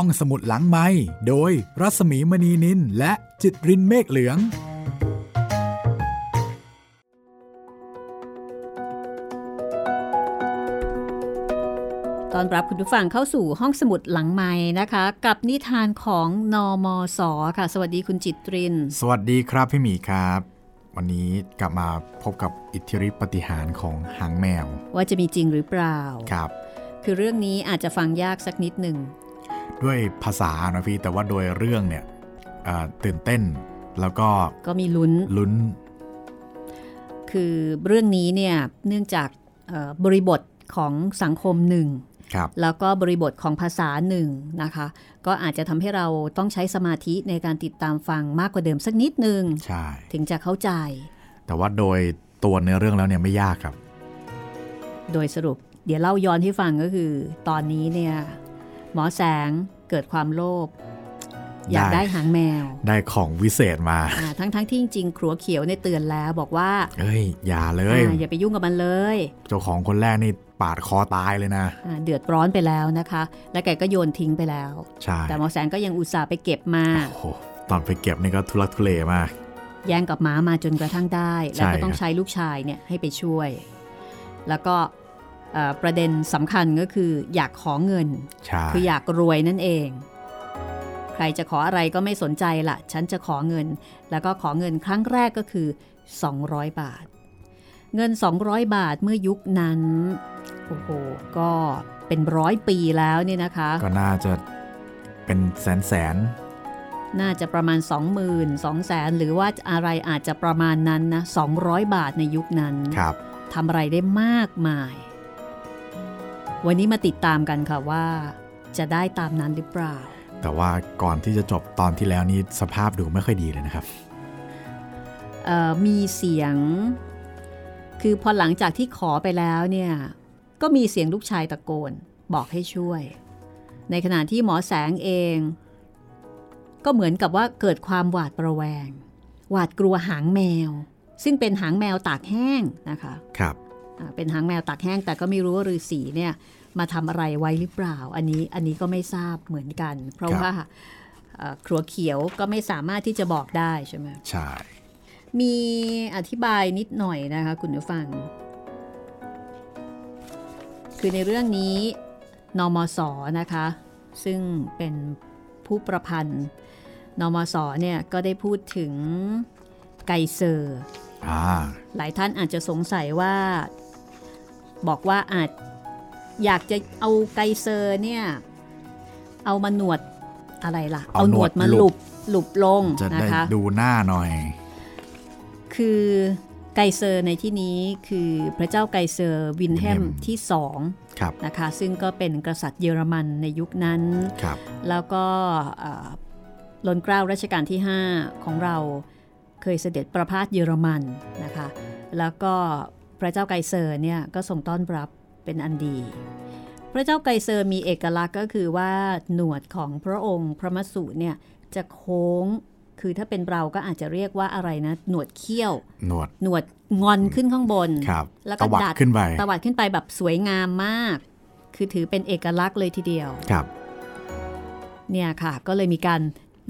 ห้องสมุดหลังไม้โดยรัสมีมณีนินและจิตรินเมฆเหลือง ตอนรับคุณผู้ฟังเข้าสู่ห้องสมุดหลังไม้นะคะ กับนิทานของนอมศค่ะ สวัสดีคุณจิตริน สวัสดีครับพี่หมีครับ วันนี้กลับมาพบกับอิทธิฤทธิปฏิหารของหางแมว ว่าจะมีจริงหรือเปล่าครับคือเรื่องนี้อาจจะฟังยากสักนิดหนึ่ง ด้วยภาษานะพี่ แต่ว่าโดยเรื่องเนี่ยเอ่อตื่นเต้นแล้วก็ก็มีลุ้นลุ้น คือเรื่องนี้เนี่ยเนื่องจากเอ่อบริบทของสังคมหนึ่งครับแล้วก็บริบทของภาษาหนึ่งนะคะ ก็อาจจะทำให้เราต้องใช้สมาธิในการติดตามฟังมากกว่าเดิมสักนิดนึงใช่ถึงจะเข้าใจ แต่ว่าโดยตัวเนื้อเรื่องแล้วเนี่ยไม่ยากครับ โดยสรุปเดี๋ยวเล่าย้อนให้ฟังก็คือ ตอนนี้เนี่ย หมอแสงเกิดความโลภอยากได้ได้หางแมว ได้ของวิเศษมาอ่าทั้งทั้งที่จริงๆครัวเขียวเนี่ยเตือนแล้วบอกว่า เอ้ย อย่าเลยอ่าอย่าไปยุ่งกับมันเลย เจ้าของคนแรกนี่ปาดคอตายเลยนะอ่าเดือดร้อนไปแล้วนะคะ และแกก็โยนทิ้งไปแล้วใช่แต่หมอแสงก็ยังอุตส่าห์ไปเก็บมาโอ้โหตอนไปเก็บนี่ก็ทุลักทุเลมากแย่งกับหม้ามาจนกระทั่งได้ แล้วก็ใช่ต้องครับใช้ลูกชายเนี่ยให้ไปช่วย แล้วก็เอ่อ ประเด็นสำคัญก็คืออยากขอเงินใช่คืออยากรวยนั่นเอง ใครจะขออะไรก็ไม่สนใจละฉันจะขอเงิน แล้วก็ขอเงินครั้งแรกก็คือ 200 บาท เงิน 200 บาทเมื่อยุคนั้นโอ้โหก็เป็นร้อยปีแล้วเนี่ยนะคะ ก็น่าจะเป็นแสนแสนน่าจะประมาณ 20,000 200,000หรือว่าอะไรอาจจะประมาณนั้นนะ200 บาทในยุคนั้นครับทำอะไรได้มากมาย วันนี้มาติดตามกันค่ะว่า จะได้ตามนั้นหรือเปล่า แต่ว่าก่อนที่จะจบตอนที่แล้วนี่สภาพดูไม่ค่อยดีเลยนะครับเอ่อมีเสียง คือพอหลังจากที่ขอไปแล้วเนี่ย ก็มีเสียงลูกชายตะโกน บอกให้ช่วย ในขณะที่หมอแสงเอง ก็เหมือนกับว่าเกิดความหวาดประแวง หวาดกลัวหางแมว ซึ่งเป็นหางแมวตากแห้งนะคะ ครับอ่าเป็นหางแมวตากแห้งแต่ก็ไม่รู้ว่าฤาษีเนี่ย มาทำอะไรไว้หรือเปล่า อันนี้อันนี้ก็ไม่ทราบเหมือนกัน เพราะครับว่าเอ่อครัวเขียวก็ไม่สามารถที่จะบอกได้ใช่ไหมใช่ มีอธิบายนิดหน่อยนะคะคุณผู้ฟัง คือในเรื่องนี้นมสนะคะ ซึ่งเป็นผู้ประพันธ์นมสเนี่ยก็ได้พูดถึงไกเซอร์อ่าหลายท่านอาจจะสงสัยว่า บอกว่าอาจ อยากจะเอาไกเซอร์เนี่ย เอามาหนวดอะไรล่ะ เอาหนวดมาหลุหลุบบหลุบลงจะนะได้คะดูหน้าหน่อย คือไกเซอร์ในที่นี้คือพระเจ้าไกเซอร์วิลเฮล์มวินแฮล์มที่สองครับนะคะซึ่งก็เป็นกษัตริย์เยอรมันในยุคนั้นครับแล้วก็เอ่อล้นเกล้ารัชกาลที่ 5 ของเราเคยเสด็จประพาสเยอรมันนะคะแล้วก็พระเจ้าไกเซอร์เนี่ยก็ทรงต้อนรับ เป็นอันดี พระเจ้าไกเซอร์มีเอกลักษณ์ก็คือว่าหนวดของพระองค์พระมสุเนี่ยจะโค้งคือถ้าเป็นเราก็อาจจะเรียกว่าอะไรนะ หนวดเขี้ยว หนวดหนวดงอนขึ้นข้างบนครับแล้วก็ตวัดดัดขึ้นไปตวัดขึ้นไปแบบสวยงามมาก คือถือเป็นเอกลักษณ์เลยทีเดียวครับ เนี่ยค่ะ ก็เลยมีการ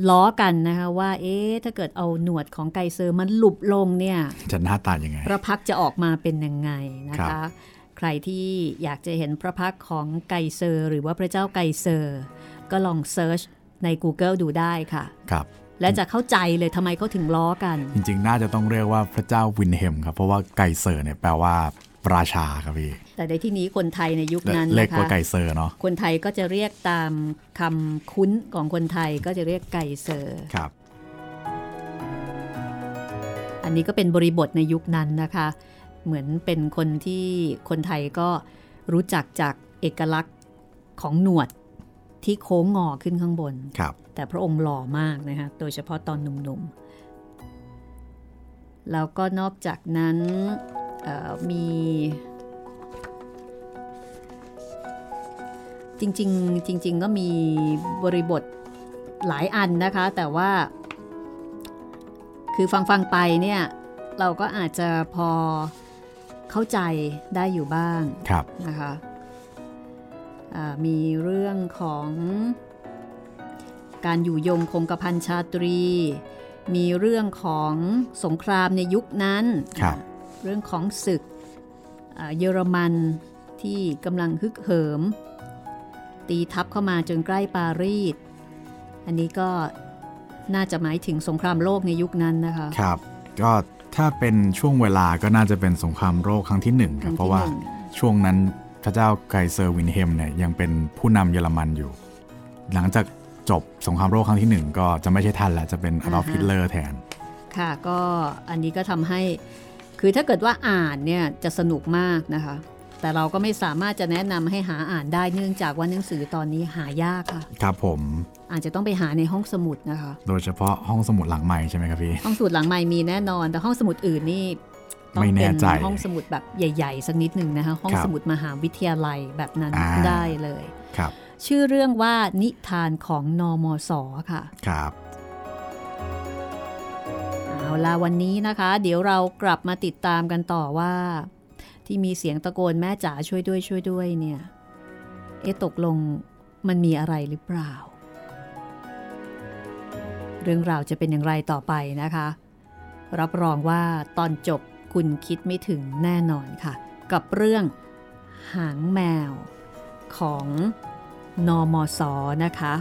ล้อกันนะคะว่า เอ๊ะถ้าเกิดเอาหนวดของไกเซอร์มันหลุบลงเนี่ย จะหน้าตายังไงพระพักตร์จะออกมาเป็นยังไงนะครัคะบ ใครที่อยากจะเห็นพระพักตร์ของไกเซอร์ หรือว่าพระเจ้าไกเซอร์ ก็ลอง search ใน Google ดูได้ค่ะ ครับ และจะเข้าใจเลยทำไมเขาถึงล้อกัน จริง ๆ น่าจะต้องเรียกว่าพระเจ้าวิลเฮล์มครับ เพราะว่าไกเซอร์เนี่ยแปลว่าราชาครับพี่ แต่ในที่นี้คนไทยในยุคนั้นเรียกนะคะว่าไกเซอร์เนาะ คนไทยก็จะเรียกตามคำคุ้นของคนไทยก็จะเรียกไกเซอร์ ครับ อันนี้ก็เป็นบริบทในยุคนั้นนะคะ เหมือนเป็นคนที่คนไทยก็รู้จักจากเอกลักษณ์ของหนวดที่โค้งงอขึ้นข้างบนครับแต่พระองค์หล่อมากนะคะโดยเฉพาะตอนหนุ่มๆ แล้วก็นอกจากนั้นเอ่อมีจริงๆจริง ๆ ก็มีบริบทหลายอันนะคะ แต่ว่า คือฟังฟังๆไปเนี่ย เราก็อาจจะพอ เข้าใจได้อยู่บ้างครับนะคะอ่ามีเรื่องของการอยู่ยงคงกระพันชาตรี มีเรื่องของสงครามในยุคนั้นครับเรื่องของศึกอ่าเยอรมันที่กำลังฮึกเหิม ตีทัพเข้ามาจนใกล้ปารีส อันนี้ก็น่าจะหมายถึงสงครามโลกในยุคนั้นนะคะ ครับ ก็ ถ้าเป็นช่วงเวลาก็น่าจะเป็นสงครามโลกครั้งที่หนึ่งครับเพราะว่าครั้งที่หนึ่งช่วงนั้นพระเจ้าไกเซอร์วิลเฮล์มเนี่ยยังเป็นผู้นำเยอรมันอยู่ หลังจากจบสงครามโลกครั้งที่หนึ่งก็จะไม่ใช่ท่านแล้วจะเป็นอดอล์ฟฮิตเลอร์แทน ค่ะก็อันนี้ก็ทำให้คือถ้าเกิดว่าอ่านเนี่ยจะสนุกมากนะคะ แต่เราก็ไม่สามารถจะแนะนำให้หาอ่านได้เนื่องจากว่าหนังสือตอนนี้หายากค่ะ ครับผมอาจจะต้องไปหาในห้องสมุดนะคะ โดยเฉพาะห้องสมุดหลังใหม่ใช่ไหมครับพี่ ห้องสมุดหลังใหม่มีแน่นอน แต่ห้องสมุดอื่นนี่ต้องไม่แน่เป็นใจห้องสมุดแบบใหญ่ ๆ สักนิดหนึ่งนะคะ ห้องครับสมุดมหาวิทยาลัยแบบนั้นอ่าได้เลยครับ ชื่อเรื่องว่านิทานของนอมศค่ะครับเอาล่ะวันนี้นะคะ เดี๋ยวเรากลับมาติดตามกันต่อว่า ที่มีเสียงตะโกนแม่จ๋าช่วยด้วยช่วยด้วยเนี่ย เอตกลงมันมีอะไรหรือเปล่า เรื่องราวจะเป็นอย่างไรต่อไปนะคะ รับรองว่าตอนจบคุณคิดไม่ถึงแน่นอนค่ะ กับเรื่องหางแมวของนอมศนะคะ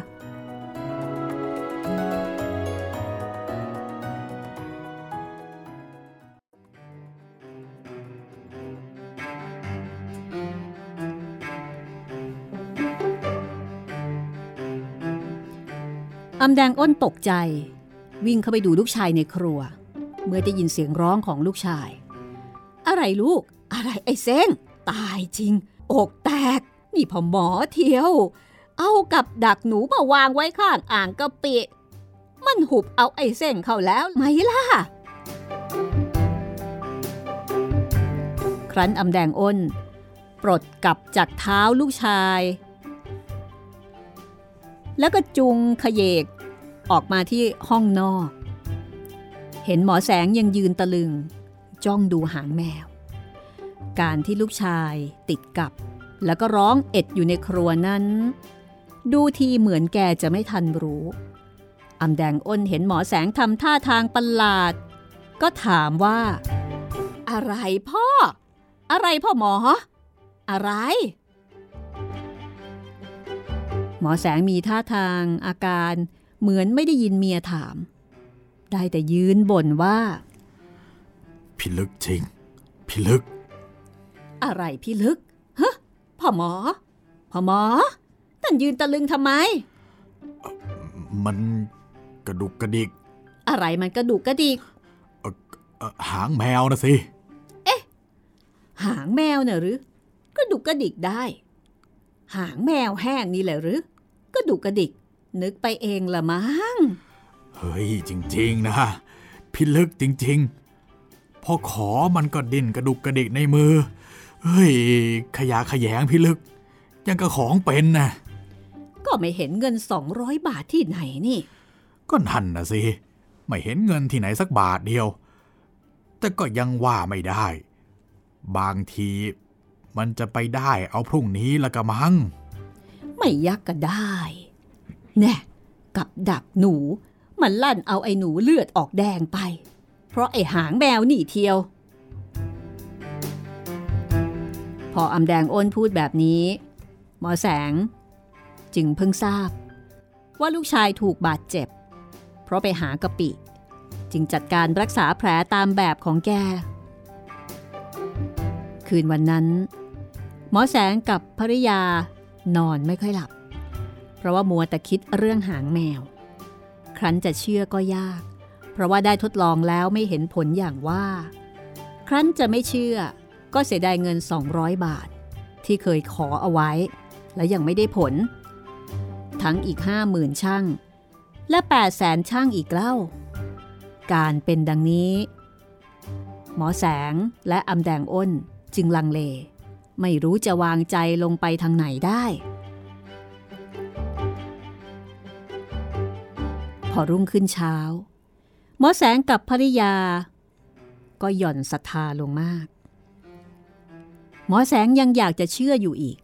ำแดงอ้นตกใจ วิ่งเข้าไปดูลูกชายในครัว เมื่อได้ยินเสียงร้องของลูกชาย อะไรลูก อะไรไอ้เซ้งตายจริง อกแตก นี่พอหมอเที่ยว เอากับดักหนูมาวางไว้ข้างอ่างกะปิ มันหุบเอาไอ้เส้งเข้าแล้วไหมล่ะ ครั้นอำแดงอ้น ปลดกลับจากเท้าลูกชายแล้วก็จุงขยเยก ออกมาที่ห้องนอก เห็นหมอแสงยังยืนตะลึง จ้องดูหางแมว การที่ลูกชายติดกับ แล้วก็ร้องเอ็ดอยู่ในครัวนั้น ดูทีเหมือนแกจะไม่ทันรู้อำแดงอ้นเห็นหมอแสงทำท่าทางประหลาด ก็ถามว่า อะไรพ่อ อะไรพ่อหมอ อะไร หมอแสงมีท่าทางอาการ เหมือนไม่ได้ยินเมียถาม ได้แต่ยืนบ่นว่าพี่ลึกจริงพี่ลึก อะไรพี่ลึกฮะพ่อหมอ พ่อหมอท่านยืนตะลึงทำไม มันกระดุกกระดิก อะไรมันกระดุกกระดิกเอ่อเอ่อหางแมวนะสิหางแมวเน่ะหรือกระดุกกระดิกได้ หางแมวแห้งนี่แหละหรือกระดุกกระดิก นึกไปเองละมั้ง เฮ้ย จริง ๆ นะพี่ลึกจริง ๆ พอขอมันก็ดิ้นกระดุกกระดิกในมือ เฮ้ย ขยะแขยงพี่ลึก ยังกระของเป็นนะ ก็ไม่เห็นเงิน 200 บาทที่ไหนนี่ ก็นั่นนะสิ ไม่เห็นเงินที่ไหนสักบาทเดียว แต่ก็ยังว่าไม่ได้ บางทีมันจะไปได้เอาพรุ่งนี้ละกะมัง ไม่ยักก็ได้ แน่กับดักหนู มันลั่นเอาไอ้หนูเลือดออกแดงไป เพราะไอ้หางแมวหนีเที่ยว พออำแดงอ้นพูดแบบนี้ หมอแสง จึงเพิ่งทราบ ว่าลูกชายถูกบาดเจ็บ เพราะไปหากะปิ จึงจัดการรักษาแผลตามแบบของแก คืนวันนั้น หมอแสงกับภริยานอนไม่ค่อยหลับ ราะว่ามัวแต่คิดเรื่องหางแมว ครั้นจะเชื่อก็ยาก เพราะว่าได้ทดลองแล้วไม่เห็นผลอย่างว่า ครั้นจะไม่เชื่อ ก็เสียดายเงิน 200 บาท ที่เคยขอเอาไว้ และยังไม่ได้ผล ทั้งอีก50,000ช่าง และ8แสนช่างอีกเล่า การเป็นดังนี้ หมอแสงและอำแดงอ้นจึงลังเล ไม่รู้จะวางใจลงไปทางไหนได้ อรุ่งขึ้นเช้า หมอแสงกับภริยา ก็หย่อนศรัทธาลงมาก หมอแสงยังอยากจะเชื่ออยู่อีก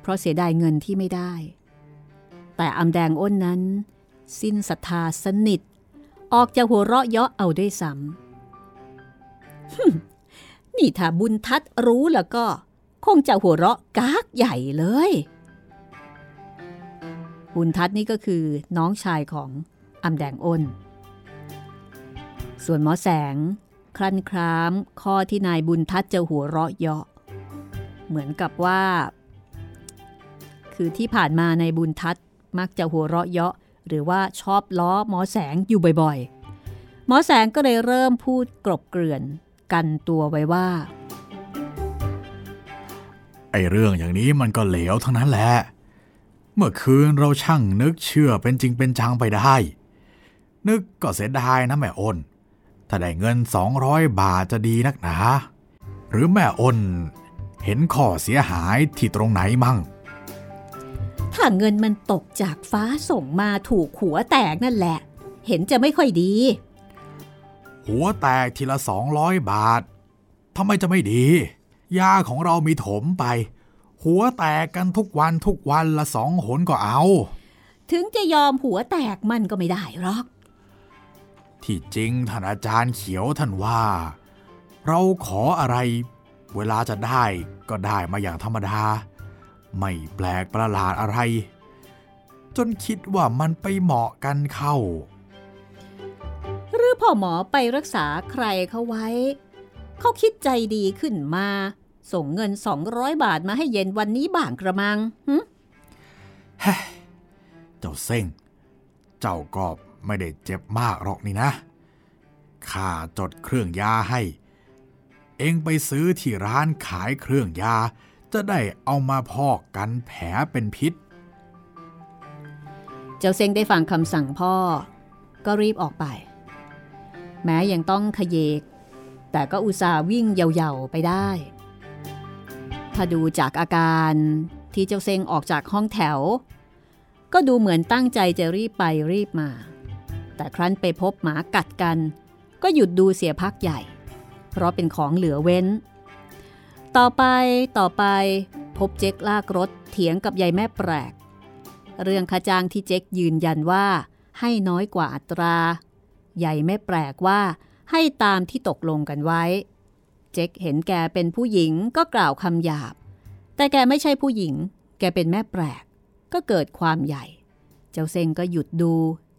เพราะเสียดายเงินที่ไม่ได้ แต่อำแดงอ้นนั้น สิ้นศรัทธาสนิท ออกจะหัวเราะเยาะเอาด้วยซ้ำนี่ถ้าบุญทัดรู้แล้วก็ คงจะหัวเราะกากใหญ่เลยบุญทัดนี่ก็คือน้องชายของ อำแดงอ้น ส่วนหมอแสงครันครามข้อที่นายบุญทัดจะหัวเราะเยาะ เหมือนกับว่า คือที่ผ่านมาในบุญทัดมักจะหัวเราะเยาะ หรือว่าชอบล้อหมอแสงอยู่บ่อยๆ หมอแสงก็เลยเริ่มพูดกรบเกลื่อนกันตัวไว้ว่า ไอเรื่องอย่างนี้มันก็เหลวทั้งนั้นแหละ เมื่อคืนเราช่างนึกเชื่อเป็นจริงเป็นจังไปได้ นึกก็เสียดายนะแม่อ้น ถ้าได้เงินสองร้อยบาทจะดีนักหนา หรือแม่อ้นเห็นข้อเสียหายที่ตรงไหนมั่ง ถ้าเงินมันตกจากฟ้าส่งมาถูกหัวแตกนั่นแหละ เห็นจะไม่ค่อยดี หัวแตกทีละสองร้อยบาททำไมจะไม่ดี ยาของเรามีถมไป หัวแตกกันทุกวันทุกวันละสองหนก็เอา ถึงจะยอมหัวแตกมันก็ไม่ได้หรอก ที่จริงท่านอาจารย์เขียวท่านว่า เราขออะไร เวลาจะได้ก็ได้มาอย่างธรรมดา ไม่แปลกประหลาดอะไร จนคิดว่ามันไปเหมาะกันเข้า หรือพ่อหมอไปรักษาใครเขาไว้ เขาคิดใจดีขึ้นมา ส่งเงิน 200 บาทมาให้เย็นวันนี้บ้างกระมังหึเจ้าเส้งเจ้าก็ ไม่ได้เจ็บมากหรอกนี่นะ ข้าจดเครื่องยาให้ เองไปซื้อที่ร้านขายเครื่องยา จะได้เอามาพอกกันแผลเป็นพิษ เจ้าเซงได้ฟังคำสั่งพ่อ ก็รีบออกไป แม้ยังต้องขยเยก แต่ก็อุตส่าห์วิ่งเยาๆไปได้ ถ้าดูจากอาการที่เจ้าเซงออกจากห้องแถว ก็ดูเหมือนตั้งใจจะรีบไปรีบมา แต่ครั้นไปพบหมากัดกัน ก็หยุดดูเสียพักใหญ่ เพราะเป็นของเหลือเว้น ต่อไปต่อไปพบเจ๊กลากรถเถียงกับยายแม่แปลก เรื่องค่าจ้างที่เจ๊กยืนยันว่าให้น้อยกว่าอัตราใหญ่ไม่แปลกว่าให้ตามที่ตกลงกันไว้ เจ๊กเห็นแกเป็นผู้หญิงก็กล่าวคำหยาบ แต่แกไม่ใช่ผู้หญิง แกเป็นแม่แปลก ก็เกิดความใหญ่ เจ้าเซงก็หยุดดู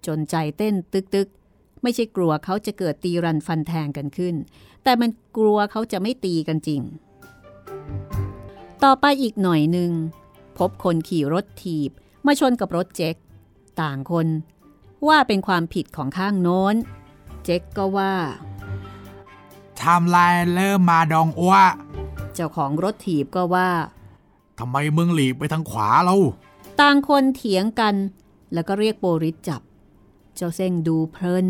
จนใจเต้นตึกๆไม่ใช่กลัวเขาจะเกิดตีรันฟันแทงกันขึ้น แต่มันกลัวเขาจะไม่ตีกันจริง ต่อไปอีกหน่อยหนึ่งพบคนขี่รถถีบมาชนกับรถเจ๊ก ต่างคน ว่าเป็นความผิดของข้างโน้น เจ๊กก็ว่าทำลายเริ่มมาดองอ้วเจ้าของรถถีบก็ว่าทำไมมึงหลีกไปทางขวาเราต่างคนเถียงกัน แล้วก็เรียกโปริสจับ เจ้าเส้งดูเพลิน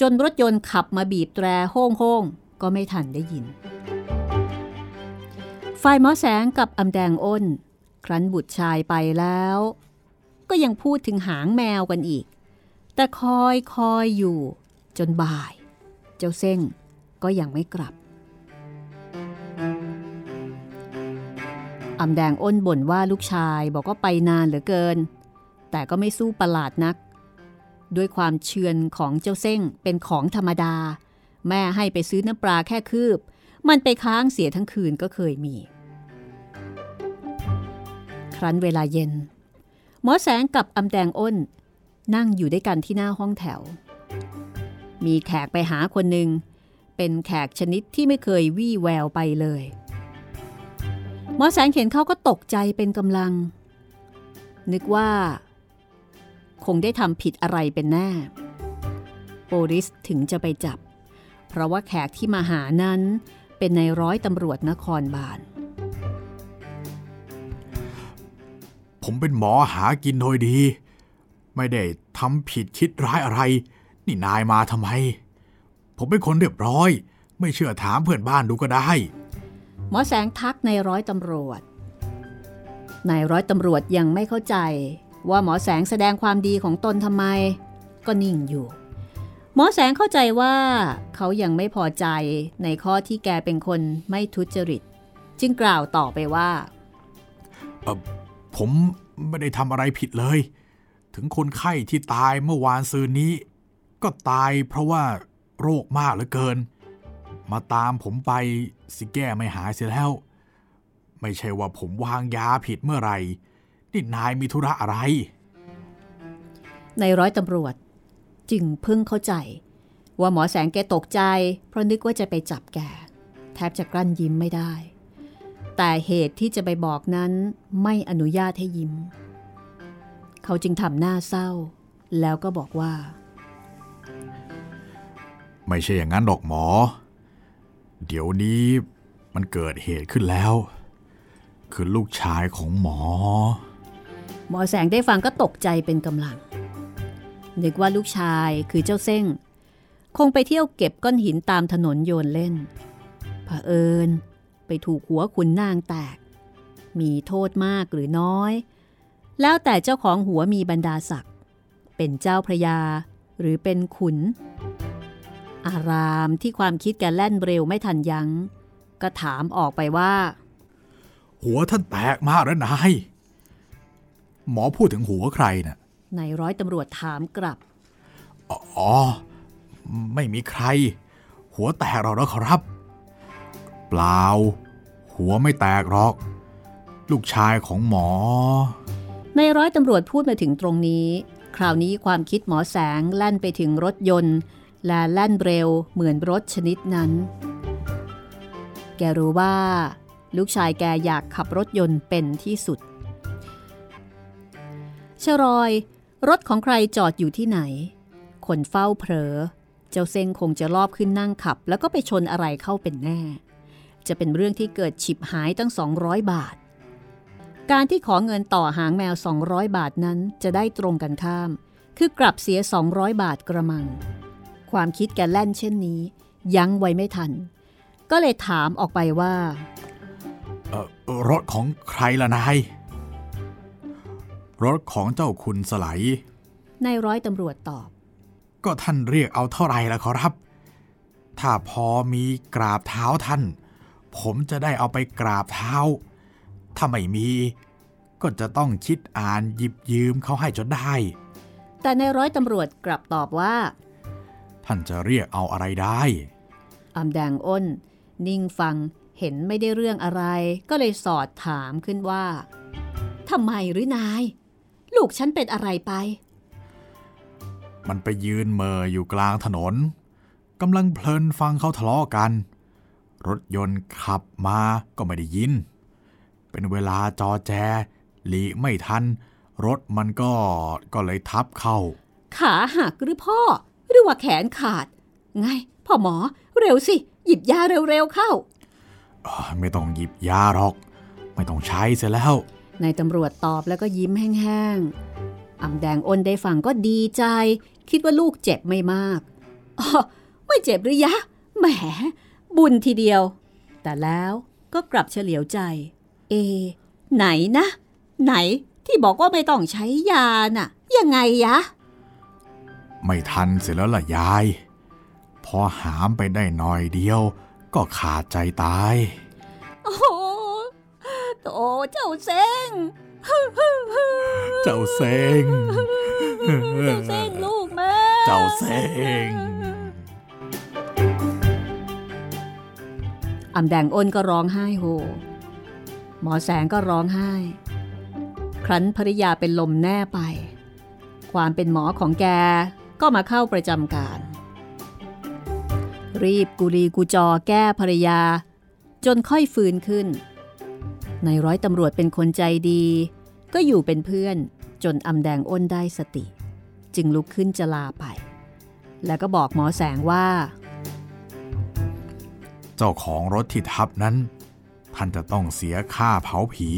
จนรถยนต์ขับมาบีบแตรโฮ่งโงๆก็ไม่ทันได้ยิน ฝ่ายหมอแสงกับอำแดงอ้น ครั้นบุตรชายไปแล้ว ก็ยังพูดถึงหางแมวกันอีก แต่คอยคอยอยู่จนบ่าย เจ้าเส้งก็ยังไม่กลับอำแดงอ้นบ่นว่าลูกชายบอกว่าไปนานเหลือเกิน แต่ก็ไม่สู้ประหลาดนัก ด้วยความเชือนของเจ้าเส้งเป็นของธรรมดา แม่ให้ไปซื้อน้ำปลาแค่คืบ มันไปค้างเสียทั้งคืนก็เคยมี ครั้นเวลาเย็น หมอแสงกับอำแดงอ้น นั่งอยู่ด้วยกันที่หน้าห้องแถว มีแขกไปหาคนหนึ่งเป็นแขกชนิดที่ไม่เคยวี่แววไปเลย หมอแสงเห็นเขาก็ตกใจเป็นกำลัง นึกว่า คงได้ทำผิดอะไรเป็นแน่ โปลิสถึงจะไปจับ เพราะว่าแขกที่มาหานั้นเป็นในายร้อยตำรวจนครบาล ผมเป็นหมอหากินโดยดี ไม่ได้ทำผิดคิดร้ายอะไร นี่นายมาทำไม ผมเป็นคนเรียบร้อย ไม่เชื่อถามเพื่อนบ้านดูก็ได้ หมอแสงทักในายร้อยตำรวจนายร้อยตำรวจยังไม่เข้าใจ ว่าหมอแสงแสดงความดีของตนทำไม ก็นิ่งอยู่ หมอแสงเข้าใจว่า เขายังไม่พอใจในข้อที่แกเป็นคนไม่ทุจริต จึงกล่าวต่อไปว่า ผมไม่ได้ทำอะไรผิดเลย ถึงคนไข้ที่ตายเมื่อวานซืนนี้ ก็ตายเพราะว่าโรคมากเหลือเกิน มาตามผมไปสิแก้ไม่หายเสียแล้ว ไม่ใช่ว่าผมวางยาผิดเมื่อไหร่ นี่นายมีธุระอะไร ในร้อยตำรวจจึงเพิ่งเข้าใจ ว่าหมอแสงแกตกใจ เพราะนึกว่าจะไปจับแก แทบจะกลั้นยิ้มไม่ได้ แต่เหตุที่จะไปบอกนั้นไม่อนุญาตให้ยิ้ม เขาจึงทำหน้าเศร้า แล้วก็บอกว่า ไม่ใช่อย่างนั้นหรอกหมอ เดี๋ยวนี้มันเกิดเหตุขึ้นแล้ว คือลูกชายของหมอ หมอแสงได้ฟังก็ตกใจเป็นกำลัง นึกว่าลูกชายคือเจ้าเส้ง คงไปเที่ยวเก็บก้อนหินตามถนนโยนเล่นเผอิญไปถูกหัวขุนนางแตก มีโทษมากหรือน้อย แล้วแต่เจ้าของหัวมีบรรดาศักดิ์เป็นเจ้าพระยาหรือเป็นขุน อารามที่ความคิดแกแล่นเร็วไม่ทันยัง้ง ก็ถามออกไปว่า หัวท่านแตกมากแล้วนาย หมอพูดถึงหัวใครน่ะในร้อยตำรวจถามกลับ อ๋อ ไม่มีใคร หัวแตกหรอกนะครับ เปล่า หัวไม่แตกหรอก ลูกชายของหมอ ในร้อยตำรวจพูดมาถึงตรงนี้ คราวนี้ความคิดหมอแสงแล่นไปถึงรถยนต์ และแล่นเร็วเหมือนรถชนิดนั้น แกรู้ว่า ลูกชายแกอยากขับรถยนต์เป็นที่สุด ชรอย รถของใครจอดอยู่ที่ไหน คนเฝ้าเผลอ เจ้าเซ็งคงจะรอบขึ้นนั่งขับ แล้วก็ไปชนอะไรเข้าเป็นแน่ จะเป็นเรื่องที่เกิดฉิบหายตั้ง 200 บาท การที่ขอเงินต่อหางแมว 200 บาทนั้นจะได้ตรงกันข้าม คือกลับเสีย 200 บาทกระมัง ความคิดแกแล่นเช่นนี้ ยั้งไว้ไม่ทัน ก็เลยถามออกไปว่า รถของใครล่ะนาย รถของเจ้าคุณสไลด์นายร้อยตำรวจตอบ ก็ท่านเรียกเอาเท่าไหร่ละขอรับ ถ้าพอมีกราบเท้าท่าน ผมจะได้เอาไปกราบเท้า ถ้าไม่มี ก็จะต้องคิดอ่านหยิบยืมเขาให้จนได้ แต่นายร้อยตำรวจกลับตอบว่า ท่านจะเรียกเอาอะไรได้อำแดงอ้น นิ่งฟังเห็นไม่ได้เรื่องอะไร ก็เลยสอดถามขึ้นว่าทำไมหรือนาย ลูกฉันเป็นอะไรไป มันไปยืนเหมออยู่กลางถนนกำลังเพลินฟังเขาทะเลาะกัน รถยนต์ขับมาก็ไม่ได้ยิน เป็นเวลาจอแจหลีกไม่ทัน รถมันก็ก็เลยทับเข้า ขาหักหรือพ่อ หรือว่าแขนขาด ไง พ่อหมอเร็วสิ หยิบยาเร็วๆเข้าอ่าไม่ต้องหยิบยาหรอก ไม่ต้องใช้เสียแล้ว นายตำรวจตอบแล้วก็ยิ้มแห้งๆอำแดงอ้นได้ฟังก็ดีใจ คิดว่าลูกเจ็บไม่มากอ๋อไม่เจ็บหรือยะ แหม บุญทีเดียว แต่แล้วก็กลับเฉลียวใจ เอ ไหนนะ ไหนที่บอกว่าไม่ต้องใช้ยาน่ะ ยังไงยะ ไม่ทันเสียแล้วล่ะยาย พอหามไปได้หน่อยเดียว ก็ขาดใจตาย โอ้ โหโตเจ้าเซ้งเจ้าเซงเจ้าเซ้งลูกแม่เจ้าเซงอำแดงอ้นก็ร้องไห้โฮ หมอแสงก็ร้องไห้ ครั้นภริยาเป็นลมแน่ไป ความเป็นหมอของแกก็มาเข้าประจำการ รีบกุลีกุจอแก้ภรรยา จนค่อยฟื้นขึ้น ในร้อยตำรวจเป็นคนใจดี ก็อยู่เป็นเพื่อนจนอำแดงอ้นได้สติ จึงลุกขึ้นจะลาไป แล้วก็บอกหมอแสงว่า เจ้าของรถที่ทับนั้น ท่านจะต้องเสียค่าเผาผี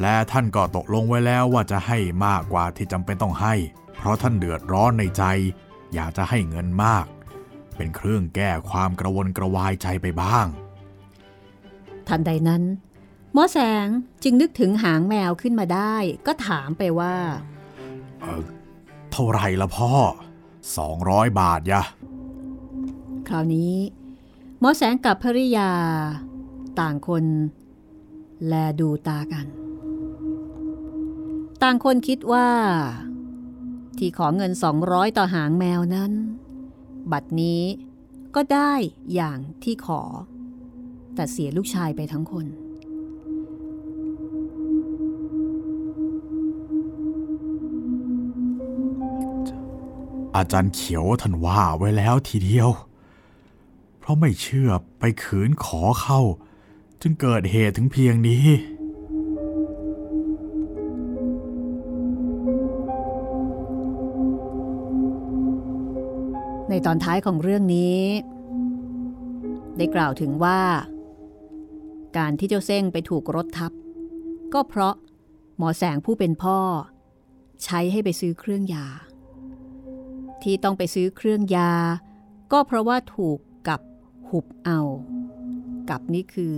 และท่านก็ตกลงไว้แล้วว่าจะให้มากกว่าที่จำเป็นต้องให้ เพราะท่านเดือดร้อนในใจ อยากจะให้เงินมาก เป็นเครื่องแก้ความกระวนกระวายใจไปบ้าง ทันใดนั้น หมอแสงจึงนึกถึงหางแมวขึ้นมาได้ ก็ถามไปว่า เท่าไหรละพ่อ 200 บาทยะ คราวนี้หมอแสงกับภริยา ต่างคน แลดูตากัน ต่างคนคิดว่า ที่ขอเงิน 200 ต่อหางแมวนั้น บัดนี้ก็ได้อย่างที่ขอ แต่เสียลูกชายไปทั้งคน อาจารย์เขียวท่านว่าไว้แล้วทีเดียว เพราะไม่เชื่อไปขืนขอเข้า จึงเกิดเหตุถึงเพียงนี้ ในตอนท้ายของเรื่องนี้ ได้กล่าวถึงว่า การที่เจ้าเส้งไปถูกรถทับ ก็เพราะหมอแสงผู้เป็นพ่อ ใช้ให้ไปซื้อเครื่องยา ที่ต้องไปซื้อเครื่องยา ก็เพราะว่าถูกกับหุบเอา กับนี่คือ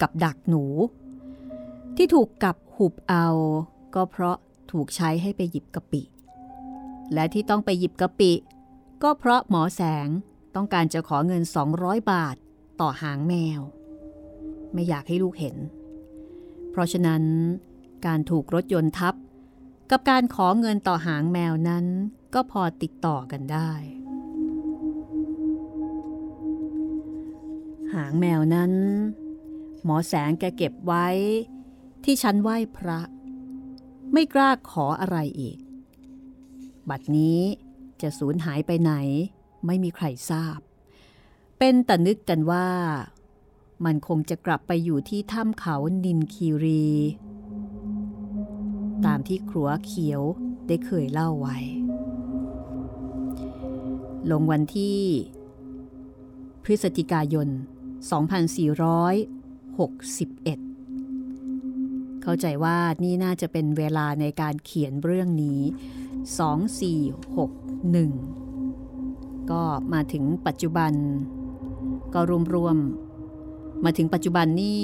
กับดักหนู ที่ถูกกับหุบเอา ก็เพราะถูกใช้ให้ไปหยิบกะปิ และที่ต้องไปหยิบกะปิ ก็เพราะหมอแสงต้องการจะขอเงิน 200 บาทต่อหางแมว ไม่อยากให้ลูกเห็น เพราะฉะนั้นการถูกรถยนต์ทับ กับการขอเงินต่อหางแมวนั้นก็พอติดต่อกันได้ หางแมวนั้น หมอแสงแกเก็บไว้ ที่ชั้นไหว้พระ ไม่กล้าขออะไรอีก บัดนี้จะสูญหายไปไหน ไม่มีใครทราบ เป็นแต่นึกกันว่า มันคงจะกลับไปอยู่ที่ถ้ำเขานินคีรี ตามที่ครัวเขียวได้เคยเล่าไว้ ลงวันที่ พฤศจิกายน 2461 เข้าใจว่านี่น่าจะเป็นเวลาในการเขียนเรื่องนี้ 2461 ก็มาถึงปัจจุบัน ก็รวมๆ มาถึงปัจจุบันนี่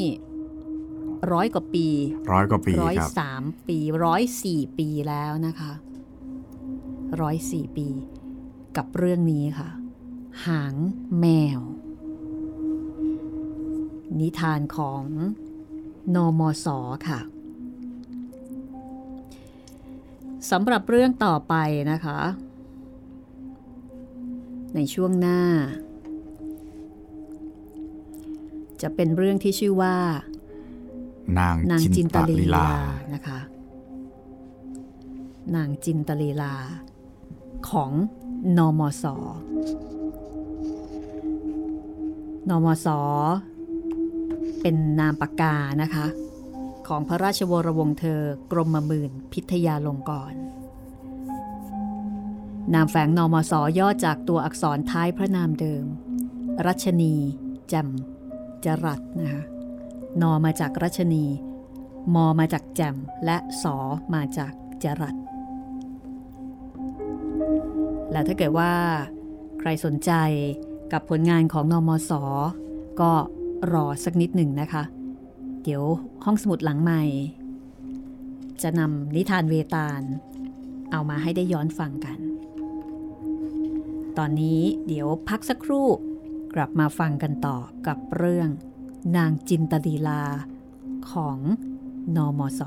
ร้อยกว่าปีร้อยกว่าปีร้อยครับสามปีร้อยสี่ปีแล้วนะคะร้อยสี่ปี กับเรื่องนี้ค่ะ หางแมว นิทานของนอมศค่ะสำหรับเรื่องต่อไปนะคะ ในช่วงหน้า จะเป็นเรื่องที่ชื่อว่า นางนางจินตลีลานะคะ นางจินตลีลา ของนอมศนอมศเป็นนามปากกานะคะ ของพระราชวรวงเธอกรมหมื่นพิทยาลงกรณนามแฝงนอมศย่อจากตัวอักษรท้ายพระนามเดิม รัชนีจำจรัสนะคะ นอมาจากรัชนี มอมาจากแจมและสอมาจากจรัสแล้วถ้าเกิดว่าใครสนใจกับผลงานของนอมศก็รอสักนิดหนึ่งนะคะ เดี๋ยวห้องสมุดหลังใหม่ จะนำนิทานเวตาล เอามาให้ได้ย้อนฟังกัน ตอนนี้เดี๋ยวพักสักครู่กลับมาฟังกันต่อกับเรื่อง นางจินตลีลาของนอมศ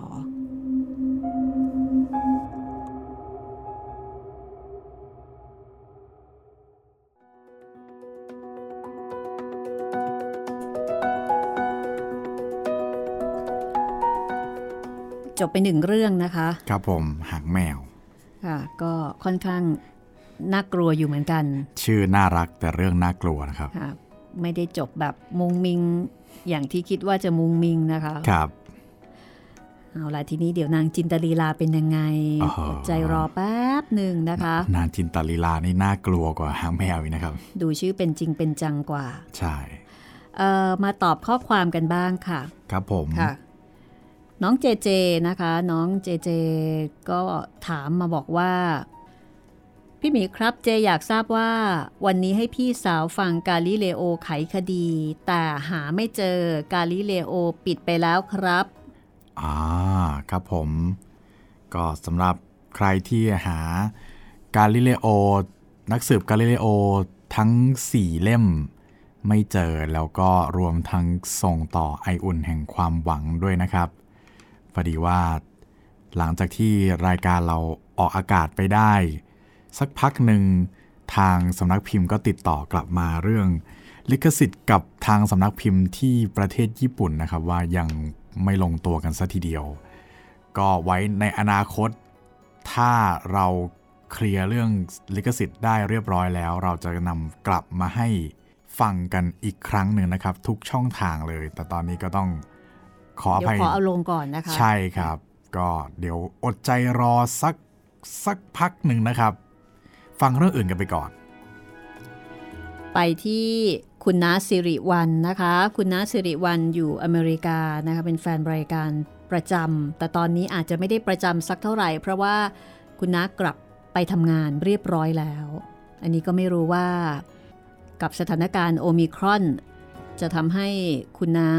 จบไปหนึ่งเรื่องนะคะ ครับผมหางแมว ค่ะ ก็ค่อนข้างน่ากลัวอยู่เหมือนกัน ชื่อน่ารักแต่เรื่องน่ากลัวนะครับค่ะไม่ได้จบแบบมุงมิง อย่างที่คิดว่าจะมุงมิงนะคะครับเอาละทีนี้เดี๋ยวนางจินตลีลาเป็นยังไงอ๋ออดใจรอแป๊บหนึ่งนะคะ นางจินตลีลานี่น่ากลัวกว่าหางแมวอีกนะครับ ดูชื่อเป็นจริงเป็นจังกว่า ใช่เอ่อมาตอบข้อความกันบ้างค่ะ ครับผมค่ะ น้องเจเจนะคะ น้องเจเจก็ถามมาบอกว่า พี่หมีครับเจอยากทราบว่า วันนี้ให้พี่สาวฟังกาลิเลโอไขคดี แต่หาไม่เจอกาลิเลโอปิดไปแล้วครับอ่าครับผม ก็สำหรับใครที่หากาลิเลโอ นักสืบกาลิเลโอทั้ง 4 เล่ม ไม่เจอแล้วก็รวมทั้งส่งต่อไออุ่นแห่งความหวังด้วยนะครับพอดีว่า หลังจากที่รายการเราออกอากาศไปได้ สักพักหนึ่งทางสำนักพิมพ์ก็ติดต่อกลับมาเรื่อง ลิขสิทธิ์กับทางสำนักพิมพ์ที่ประเทศญี่ปุ่นนะครับ ว่ายังไม่ลงตัวกันสัทีเดียว ก็ไว้ในอนาคต ถ้าเราเคลียร์เรื่องลิขสิทธิ์ได้เรียบร้อยแล้ว เราจะนำกลับมาให้ฟังกันอีกครั้งหนึ่งนะครับ ทุกช่องทางเลย แต่ตอนนี้ก็ต้องขออภัยเดี๋ยวขอเอาลงก่อนนะคะ ใช่ครับ ก็เดี๋ยวอดใจรอสักสักพักหนึ่งนะครับ ฟังเรื่องอื่นกันไปก่อน ไปที่คุณน้าสิริวันนะคะ คุณน้าสิริวันอยู่อเมริกานะคะเป็นแฟนรายการประจำแต่ตอนนี้อาจจะไม่ได้ประจำสักเท่าไหร่ เพราะว่าคุณน้ากลับไปทำงานเรียบร้อยแล้ว อันนี้ก็ไม่รู้ว่ากับสถานการณ์โอมิครอน จะทำให้คุณน้า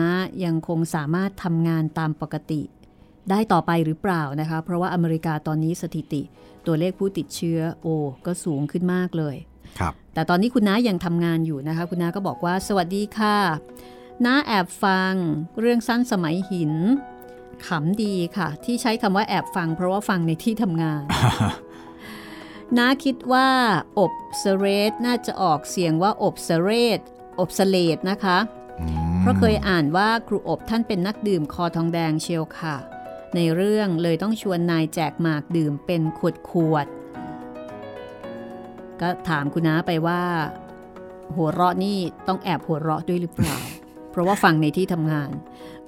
ยังคงสามารถทำงานตามปกติ ได้ต่อไปหรือเปล่านะคะ เพราะว่าอเมริกาตอนนี้สถิติ ตัวเลขผู้ติดเชื้อโอ้ก็สูงขึ้นมากเลยครับแต่ตอนนี้คุณน้ายังทำงานอยู่นะคะ คุณน้าก็บอกว่า สวัสดีค่ะน้าแอบฟังเรื่องสั้นสมัยหินขำดีค่ะ ที่ใช้คำว่าแอบฟัง เพราะว่าฟังในที่ทำงานน้าคิดว่า อบเสเรตน่าจะออกเสียงว่าอบเสเรตอบเสเลดนะคะอืมเพราะเคยอ่านว่าครูอบท่านเป็นนักดื่มคอทองแดงเชียวค่ะ ในเรื่องเลยต้องชวนนายแจกหมากดื่มเป็นขวดขวดๆก็ถามคุณน้าไปว่า หัวเราะนี่ต้องแอบหัวเราะด้วยหรือเปล่า เพราะว่าฟังในที่ทำงาน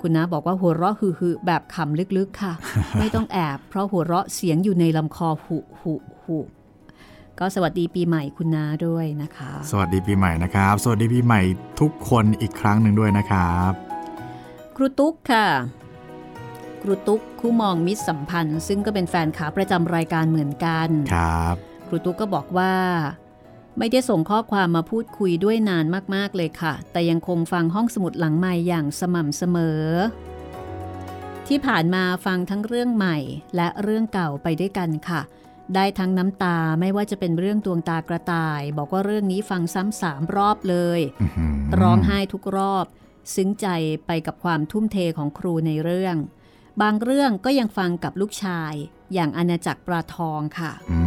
คุณน้าบอกว่าหัวเราะฮือๆแบบขำลึกๆค่ะ ไม่ต้องแอบ เพราะหัวเราะเสียงอยู่ในลำคอหุหุหุก็สวัสดีปีใหม่คุณน้าด้วยนะคะ สวัสดีปีใหม่นะครับ สวัสดีปีใหม่ทุกคนอีกครั้งหนึ่งด้วยนะครับ ครูตุ๊กค่ะค รูตุ๊กคู่มองมิตรสัมพันธ์ ซึ่งก็เป็นแฟนขาประจำรายการเหมือนกันครับครูตุ๊กก็บอกว่า ไม่ได้ส่งข้อความมาพูดคุยด้วยนานมากๆเลยค่ะ แต่ยังคงฟังห้องสมุดหลังใหม่อย่างสม่ำเสมอ ที่ผ่านมาฟังทั้งเรื่องใหม่และเรื่องเก่าไปด้วยกันค่ะ ได้ทั้งน้ำตาไม่ว่าจะเป็นเรื่องดวงตากระต่าย บอกว่าเรื่องนี้ฟังซ้ำสามรอบเลยอื้อหือร้องไห้ทุกรอบซึ้งใจไปกับความทุ่มเทของครูในเรื่อง บางเรื่องก็ยังฟังกับลูกชายอย่างอาณาจักรปลาทองค่ะ อื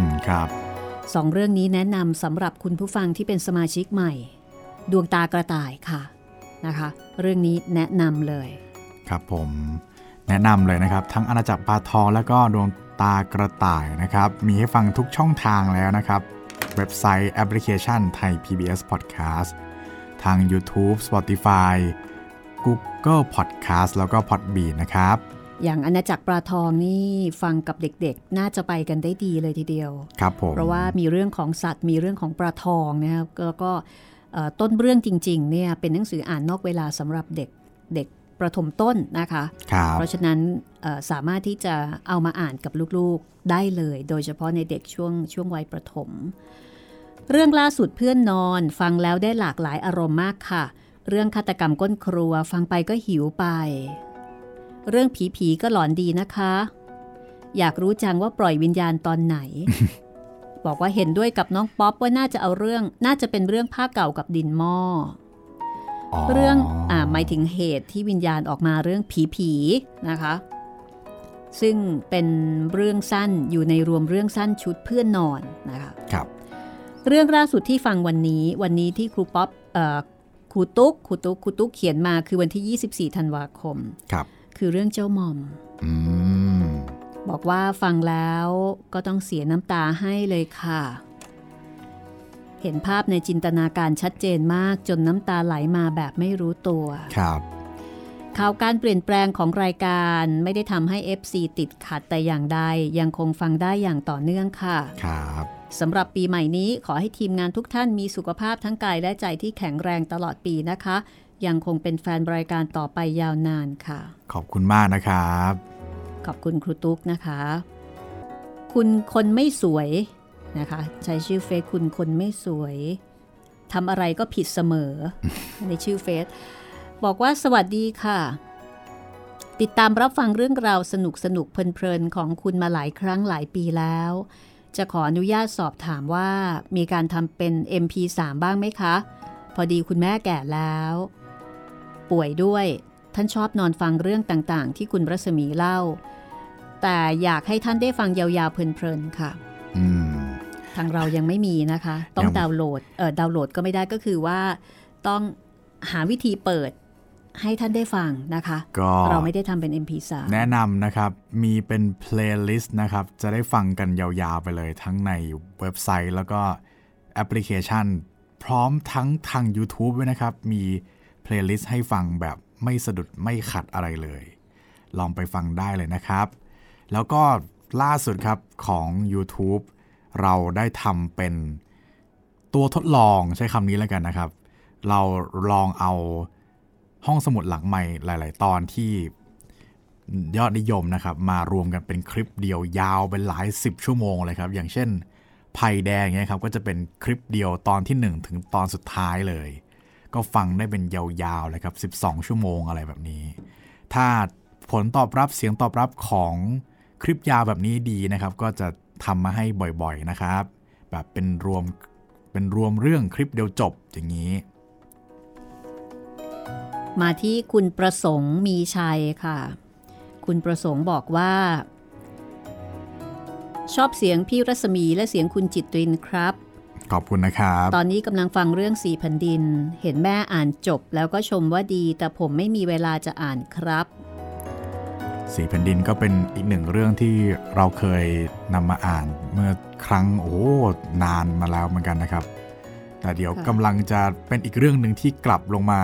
ม ครับสองเรื่องนี้แนะนำสำหรับคุณผู้ฟังที่เป็นสมาชิกใหม่ ดวงตากระต่ายค่ะนะคะ เรื่องนี้แนะนำเลย ครับผมแนะนำเลยนะครับ ทั้งอาณาจักรปลาทองแล้วก็ดวงตากระต่ายนะครับ มีให้ฟังทุกช่องทางแล้วนะครับ เว็บไซต์แอปพลิเคชันไทย PBS Podcast ทาง YouTube Spotify Google Podcast แล้วก็ Podbean นะครับ อย่างอาณาจักรปลาทองนี่ฟังกับเด็กๆ น่าจะไปกันได้ดีเลยทีเดียว ครับผม เพราะว่ามีเรื่องของสัตว์มีเรื่องของปลาทองนะครับแล้วก็เอ่อต้นเรื่องจริงๆเนี่ยเป็นหนังสืออ่านนอกเวลาสำหรับเด็กเด็กประถมต้นนะคะครับเพราะฉะนั้นเอ่อสามารถที่จะเอามาอ่านกับลูกๆได้เลย โดยเฉพาะในเด็กช่วงช่วงวัยประถม เรื่องล่าสุดเพื่อนนอนฟังแล้วได้หลากหลายอารมณ์มากค่ะ เรื่องฆาตกรรมก้นครัวฟังไปก็หิวไป เรื่องผีๆก็หลอนดีนะคะ อยากรู้จังว่าปล่อยวิญญาณตอนไหน บอกว่าเห็นด้วยกับน้องป๊อปว่าน่าจะเอาเรื่องน่าจะเป็นเรื่องผ้าเก่ากับดินหม้อเรื่องอ่าหมายถึงเหตุที่วิญญาณออกมาเรื่องผีผีๆนะคะ ซึ่งเป็นเรื่องสั้นอยู่ในรวมเรื่องสั้นชุดเพื่อนนอนนะคะครับ เรื่องล่าสุดที่ฟังวันนี้วันนี้ที่ครูป๊อปเอ่อ ครูตุ๊กครูตุ๊กครูตุ๊กเขียนมาคือวันที่ 24 ธันวาคมครับ คือเรื่องเจ้าหม่อมอืมบอกว่าฟังแล้วก็ต้องเสียน้ำตาให้เลยค่ะ เห็นภาพในจินตนาการชัดเจนมากจนน้ำตาไหลมาแบบไม่รู้ตัวครับข่าวการเปลี่ยนแปลงของรายการไม่ได้ทำให้ FC ติดขัดแต่อย่างใดยังคงฟังได้อย่างต่อเนื่องค่ะ ครับ สำหรับปีใหม่นี้ขอให้ทีมงานทุกท่านมีสุขภาพทั้งกายและใจที่แข็งแรงตลอดปีนะคะ ยังคงเป็นแฟนรายการต่อไปยาวนานค่ะ ขอบคุณมากนะครับ ขอบคุณครูตุ๊กนะคะ คุณคนไม่สวยนะคะ ใช้ชื่อเฟซคุณคนไม่สวยทำอะไรก็ผิดเสมอ ในชื่อเฟซบอกว่าสวัสดีค่ะ ติดตามรับฟังเรื่องราวสนุกสนุกๆเพลินๆของคุณมาหลายครั้งหลายปีแล้ว จะขออนุญาตสอบถามว่ามีการทำเป็น MP3 บ้างไหมคะ พอดีคุณแม่แก่แล้ว ป่วยด้วย ท่านชอบนอนฟังเรื่องต่างๆ ที่คุณรัศมีเล่า แต่อยากให้ท่านได้ฟังยาวๆเพลินๆค่ะอืมทางเรายังไม่มีนะคะ ต้องยังดาวน์โหลดเออดาวน์โหลดก็ไม่ได้ก็คือว่า ต้องหาวิธีเปิด ให้ท่านได้ฟังนะคะก็เราไม่ได้ทำเป็น MP3 แนะนำนะครับ มีเป็นเพลย์ลิสต์นะครับ จะได้ฟังกันยาวๆไปเลย ทั้งในเว็บไซต์แล้วก็แอปพลิเคชัน พร้อมทั้งทาง YouTube ด้วยนะครับ มีเพลย์ลิสต์ให้ฟังแบบไม่สะดุดไม่ขัดอะไรเลย ลองไปฟังได้เลยนะครับ แล้วก็ล่าสุดครับของ YouTube เราได้ทำเป็นตัวทดลองใช้คำนี้แล้วกันนะครับ เราลองเอา ห้องสมุดหลังใหม่หลาย ๆ ตอนที่ยอดนิยมนะครับ มารวมกันเป็นคลิปเดียวยาวเป็นหลาย 10 ชั่วโมงเลยครับ อย่างเช่นไผ่แดงเงี้ยครับก็จะเป็นคลิปเดียวตอนที่ 1 ถึงตอนสุดท้ายเลย ก็ฟังได้เป็นยาวๆเลยครับ 12 ชั่วโมงอะไรแบบนี้ ถ้าผลตอบรับเสียงตอบรับของคลิปยาวแบบนี้ดีนะครับ ก็จะทำมาให้บ่อยๆนะครับ แบบเป็นรวมเป็นรวมเรื่องคลิปเดียวจบอย่างนี้ มาที่คุณประสงค์มีชัยค่ะ คุณประสงค์บอกว่า ชอบเสียงพี่รัศมีและเสียงคุณจิตรินครับ ขอบคุณนะครับ ตอนนี้กำลังฟังเรื่องสี่แผ่นดิน เห็นแม่อ่านจบแล้วก็ชมว่าดี แต่ผมไม่มีเวลาจะอ่านครับสีแผ่นดินก็เป็นอีกหนึ่งเรื่องที่เราเคยนำมาอ่านเมื่อครั้งโอ้นานมาแล้วเหมือนกันนะครับ แต่เดี๋ยวค่ะกำลังจะเป็นอีกเรื่องหนึ่งที่กลับลงมา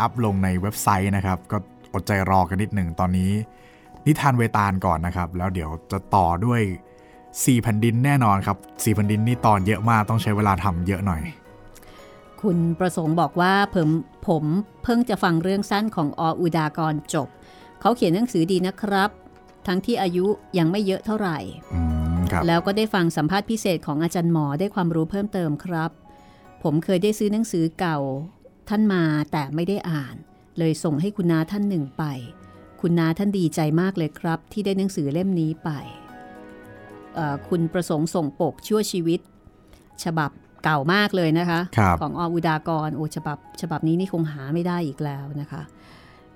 อัพลงในเว็บไซต์นะครับ ก็อดใจรอกันนิดหนึ่งตอนนี้ นิทานเวตาลก่อนนะครับ แล้วเดี๋ยวจะต่อด้วยสี่แผ่นดินแน่นอนครับสี่แผ่นดินนี่ตอนเยอะมากต้องใช้เวลาทำเยอะหน่อย คุณประสงค์บอกว่าผมผมเพิ่งจะฟังเรื่องสั้นของออุดากรจบ เขาเขียนหนังสือดีนะครับ ทั้งที่อายุยังไม่เยอะเท่าไหร่อืมครับแล้วก็ได้ฟังสัมภาษณ์พิเศษของอาจารย์หมอได้ความรู้เพิ่มเติมครับ ผมเคยได้ซื้อหนังสือเก่า ท่านมาแต่ไม่ได้อ่าน เลยส่งให้คุณนาท่านหนึ่งไป คุณนาท่านดีใจมากเลยครับ ที่ได้หนังสือเล่มนี้ไปเอ่อคุณประสงค์ส่งปกชั่วชีวิต ฉบับเก่ามากเลยนะคะครับของออุดากรโอฉบับ ฉบับนี้นี่คงหาไม่ได้อีกแล้วนะคะ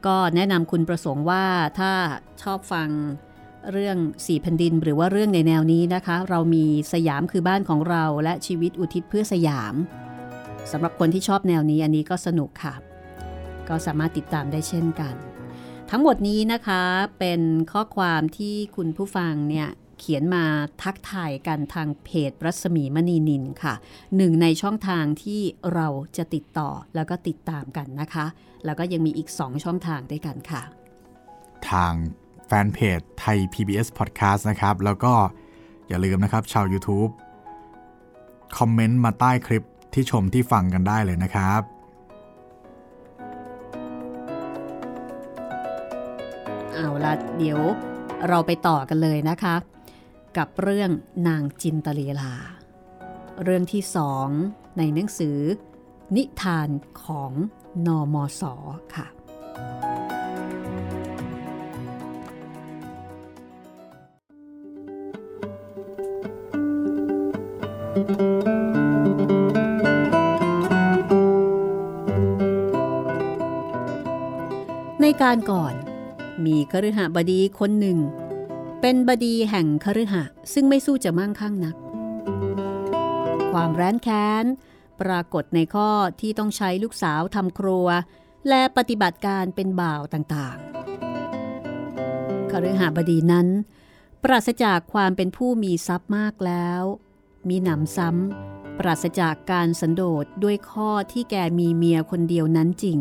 ก็แนะนำคุณประสงค์ว่าถ้าชอบฟังเรื่องสี่แผ่นดินหรือว่าเรื่องในแนวนี้นะคะ เรามีสยามคือบ้านของเราและชีวิตอุทิศเพื่อสยาม สำหรับคนที่ชอบแนวนี้อันนี้ก็สนุกค่ะ ก็สามารถติดตามได้เช่นกัน ทั้งหมดนี้นะคะเป็นข้อความที่คุณผู้ฟังเนี่ยเขียนมาทักทายกันทางเพจรัศมีมณีนินค่ะ หนึ่งในช่องทางที่เราจะติดต่อแล้วก็ติดตามกันนะคะ แล้วก็ยังมีอีก 2 ช่องทางด้วยกันค่ะ ทางแฟนเพจไทย PBS Podcast นะครับ แล้วก็อย่าลืมนะครับ ชาว YouTube คอมเมนต์มาใต้คลิป ที่ชมที่ฟังกันได้เลยนะครับ เอาละเดี๋ยวเราไปต่อกันเลยนะคะ กับเรื่องนางจินตลีลา เรื่องที่สองในหนังสือ นิทานของนอมศค่ะ การก่อน มีคฤหบดีคนหนึ่ง เป็นบดีแห่งคฤหะซึ่งไม่สู้จะมั่งคั่งนัก ความแร้นแค้น ปรากฏในข้อที่ต้องใช้ลูกสาวทำครัว และปฏิบัติการเป็นบ่าวต่างๆคฤหบดีนั้น ปราศจากความเป็นผู้มีทรัพย์มากแล้ว มีหนำซ้ำปราศจากการสันโดษด้วยข้อที่แกมีเมียคนเดียวนั้นจริง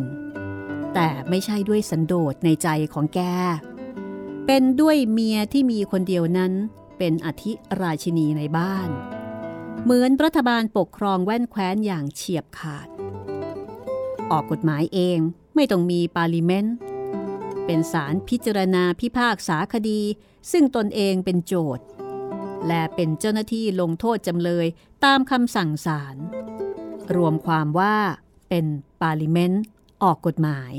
แต่ไม่ใช่ด้วยสันโดษในใจของแก เป็นด้วยเมียที่มีคนเดียวนั้น เป็นอธิราชินีในบ้าน เหมือนรัฐบาลปกครองแว่นแคว้นอย่างเฉียบขาด ออกกฎหมายเองไม่ต้องมีปาลิเมนต์เป็นศาลพิจารณาพิพากษาคดี ซึ่งตนเองเป็นโจทย์และเป็นเจ้าหน้าที่ลงโทษจำเลยตามคำสั่งศาลรวมความว่าเป็นปาลิเมนต์ ออกกฎหมาย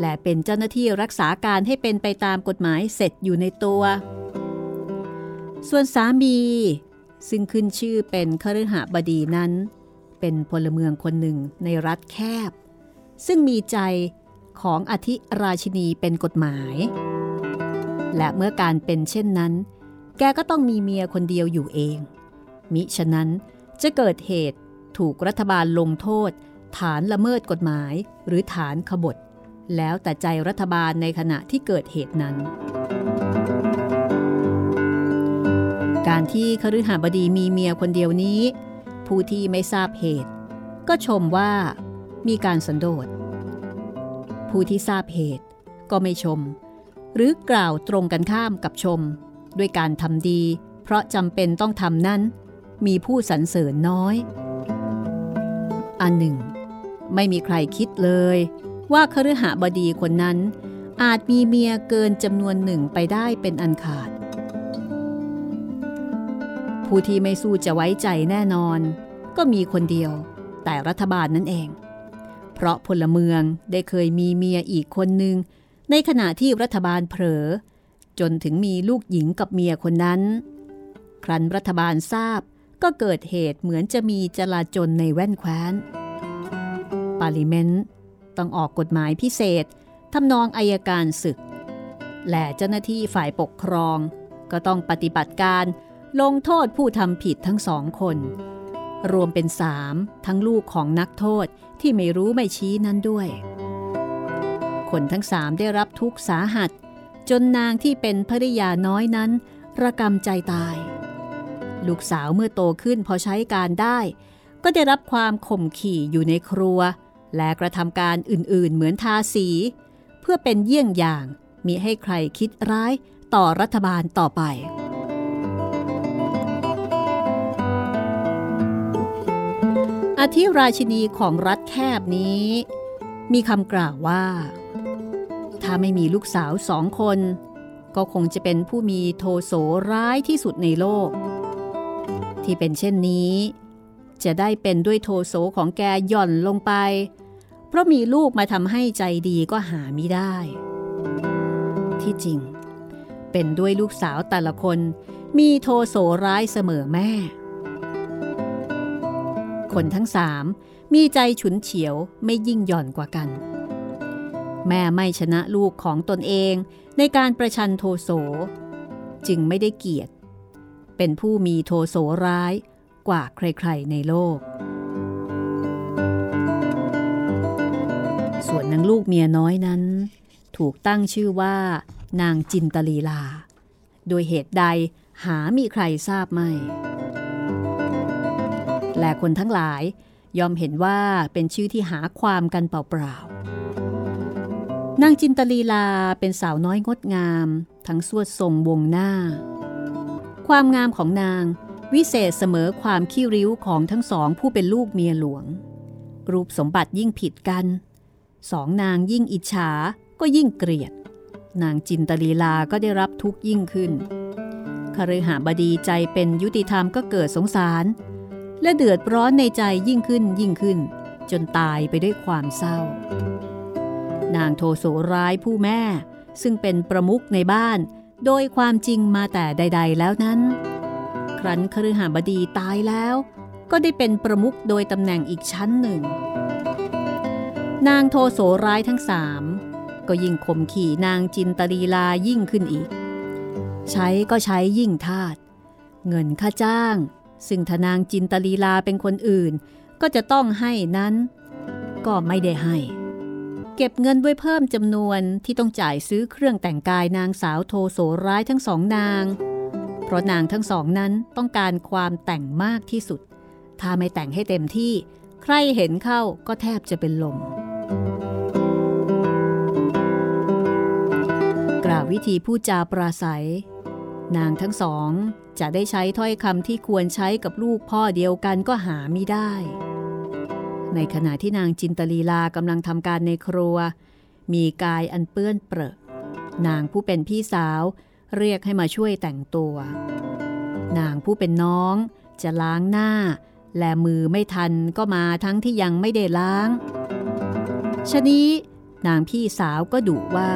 และเป็นเจ้าหน้าที่รักษาการให้เป็นไปตามกฎหมายเสร็จอยู่ในตัว ส่วนสามี ซึ่งขึ้นชื่อเป็นคฤหบดีนั้น เป็นพลเมืองคนหนึ่งในรัฐแคบ ซึ่งมีใจของอธิราชินีเป็นกฎหมาย และเมื่อการเป็นเช่นนั้น แกก็ต้องมีเมียคนเดียวอยู่เอง มิฉะนั้นจะเกิดเหตุถูกรัฐบาลลงโทษ ฐานละเมิดกฎหมาย หรือฐานขบฏ แล้วแต่ใจรัฐบาลในขณะที่เกิดเหตุนั้น การที่คฤหบดีมีเมียคนเดียวนี้ ผู้ที่ไม่ทราบเหตุ ก็ชมว่ามีการสันโดษ ผู้ที่ทราบเหตุก็ไม่ชม หรือกล่าวตรงกันข้ามกับชม ด้วยการทำดี เพราะจำเป็นต้องทำนั้น มีผู้สรรเสริญน้อย อันหนึ่ง ไม่มีใครคิดเลย ว่าคฤหบดีคนนั้น อาจมีเมียเกินจำนวนหนึ่งไปได้เป็นอันขาด ผู้ที่ไม่สู้จะไว้ใจแน่นอน ก็มีคนเดียว แต่รัฐบาลนั่นเอง เพราะพลเมืองได้เคยมีเมียอีกคนหนึ่งในขณะที่รัฐบาลเผลอ จนถึงมีลูกหญิงกับเมียคนนั้น ครั้นรัฐบาลทราบก็เกิดเหตุเหมือนจะมีจลาจลในแว่นแคว้น ปาลิเมนต์ต้องออกกฎหมายพิเศษทำนองอายการศึก และเจ้าหน้าที่ฝ่ายปกครอง ก็ต้องปฏิบัติการลงโทษผู้ทำผิดทั้งสองคน รวมเป็นสามทั้งลูกของนักโทษที่ไม่รู้ไม่ชี้นั้นด้วย คนทั้งสามได้รับทุกสาหัส จนนางที่เป็นภริยาน้อยนั้น ระกำใจตาย ลูกสาวเมื่อโตขึ้นพอใช้การได้ ก็ได้รับความข่มขี่อยู่ในครัว และกระทำการอื่นๆ เหมือนทาสี เพื่อเป็นเยี่ยงอย่างมีให้ใครคิดร้ายต่อรัฐบาลต่อไป อธิราชินีของรัฐแคบนี้ มีคำกล่าวว่า ถ้าไม่มีลูกสาวสองคน ก็คงจะเป็นผู้มีโทโสร้ายที่สุดในโลก ที่เป็นเช่นนี้ จะได้เป็นด้วยโทโสของแกหย่อนลงไป เพราะมีลูกมาทำให้ใจดีก็หาไม่ได้ ที่จริง เป็นด้วยลูกสาวแต่ละคนมีโทโสร้ายเสมอแม่ คนทั้งสามมีใจฉุนเฉียวไม่ยิ่งหย่อนกว่ากัน แม่ไม่ชนะลูกของตนเองในการประชันโทโส จึงไม่ได้เกียรติ เป็นผู้มีโทโสร้ายกว่าใครๆในโลก ส่วนนางลูกเมียน้อยนั้น ถูกตั้งชื่อว่า นางจินตลีลา โดยเหตุใดหามีใครทราบไม่ และคนทั้งหลายยอมเห็นว่าเป็นชื่อที่หาความกันเปล่าๆนางจินตลีลาเป็นสาวน้อยงดงาม ทั้งสวดทรงวงหน้า ความงามของนางวิเศษเสมอความขี้ริ้วของทั้งสองผู้เป็นลูกเมียหลวง รูปสมบัติยิ่งผิดกัน สองนางยิ่งอิจฉาก็ยิ่งเกลียด นางจินตลีลาก็ได้รับทุกข์ยิ่งขึ้นคฤหาบดีใจเป็นยุติธรรมก็เกิดสงสาร และเดือดร้อนในใจยิ่งขึ้นยิ่งขึ้น จนตายไปด้วยความเศร้า นางโทโสร้ายผู้แม่ ซึ่งเป็นประมุขในบ้าน โดยความจริงมาแต่ใด ๆ แล้วนั้น ครั้นคฤหาบดีตายแล้ว ก็ได้เป็นประมุขโดยตำแหน่งอีกชั้นหนึ่ง นางโทโสร้ายทั้งสามก็ยิ่งข่มขี่นางจินตลีลายิ่งขึ้นอีก ใช้ก็ใช้ยิ่งทาตเงินค่าจ้าง ซึ่งทนางจินตลีลาเป็นคนอื่น ก็จะต้องให้นั้น ก็ไม่ได้ให้ เก็บเงินไว้เพิ่มจำนวนที่ต้องจ่ายซื้อเครื่องแต่งกายนางสาวโทโสร้ายทั้งสองนาง เพราะนางทั้งสองนั้นต้องการความแต่งมากที่สุด ถ้าไม่แต่งให้เต็มที่ ใครเห็นเข้าก็แทบจะเป็นลม ล่าววิธีพูดจาปราศัย นางทั้งสองจะได้ใช้ถ้อยคำที่ควรใช้กับลูกพ่อเดียวกันก็หาไม่ได้ ในขณะที่นางจินตลีลากำลังทำการในครัว มีกายอันเปื้อนเปรอะนางผู้เป็นพี่สาวเรียกให้มาช่วยแต่งตัว นางผู้เป็นน้องจะล้างหน้า และมือไม่ทันก็มาทั้งที่ยังไม่ได้ล้างชะนี้นางพี่สาวก็ดุว่า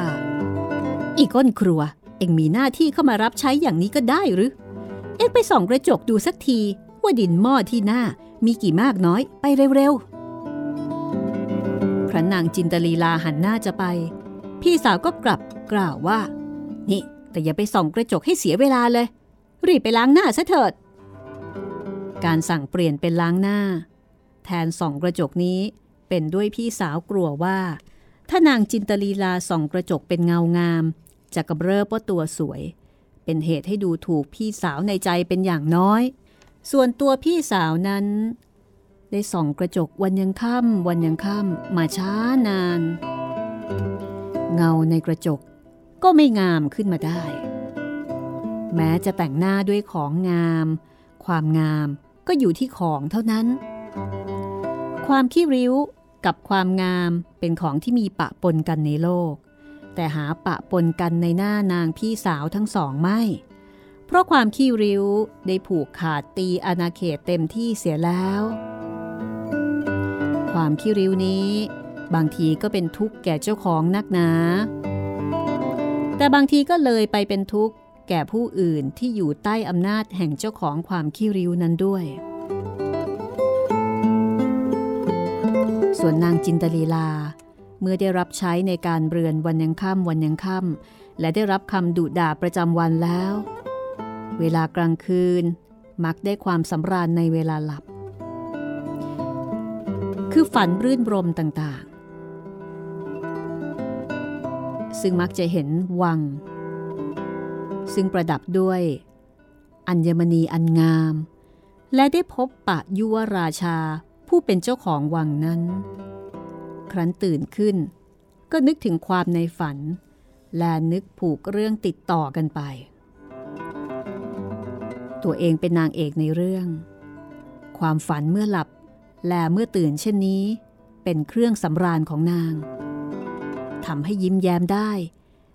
อีก้นครัว เอ็งมีหน้าที่เข้ามารับใช้อย่างนี้ก็ได้หรือ เอ็งไปส่องกระจกดูสักที ว่าดินหม้อที่หน้ามีกี่มากน้อยไปเร็วๆครั้นนางจินตลีลาหันหน้าจะไป พี่สาวก็กลับกล่าวว่า นี่ แต่อย่าไปส่องกระจกให้เสียเวลาเลย รีบไปล้างหน้าซะเถิด การสั่งเปลี่ยนเป็นล้างหน้า แทนส่องกระจกนี้เป็นด้วยพี่สาวกลัวว่า ถ้านางจินตลีลาส่องกระจกเป็นเงางาม จะกำเริบว่าตัวสวย เป็นเหตุให้ดูถูกพี่สาวในใจเป็นอย่างน้อย ส่วนตัวพี่สาวนั้น ได้ส่องกระจกวันยังค่ำวันยังค่ำมาช้านาน เงาในกระจกก็ไม่งามขึ้นมาได้ แม้จะแต่งหน้าด้วยของงาม ความงามก็อยู่ที่ของเท่านั้น ความขี้ริ้วกับความงามเป็นของที่มีปะปนกันในโลก แต่หาปะปนกันในหน้านางพี่สาวทั้งสองไม่ เพราะความขี้ริ้วได้ผูกขาดตีอาณาเขตเต็มที่เสียแล้ว ความขี้ริ้วนี้ บางทีก็เป็นทุกข์แก่เจ้าของนักหนา แต่บางทีก็เลยไปเป็นทุกข์แก่ผู้อื่นที่อยู่ใต้อำนาจแห่งเจ้าของความขี้ริ้วนั้นด้วย ส่วนนางจินตลีลา เมื่อได้รับใช้ในการเรือนวันยังค่ำวันยังค่ำและได้รับคำดุด่าประจำวันแล้ว เวลากลางคืน มักได้ความสำราญในเวลาหลับ คือฝันรื่นรมต่างๆ ซึ่งมักจะเห็นวัง ซึ่งประดับด้วย อัญมณีอันงาม และได้พบปะยุวราชาผู้เป็นเจ้าของวังนั้น ครั้นตื่นขึ้น ก็นึกถึงความในฝัน และนึกผูกเรื่องติดต่อกันไป ตัวเองเป็นนางเอกในเรื่อง ความฝันเมื่อหลับ และเมื่อตื่นเช่นนี้ เป็นเครื่องสำราญของนางทำให้ยิ้มแย้มได้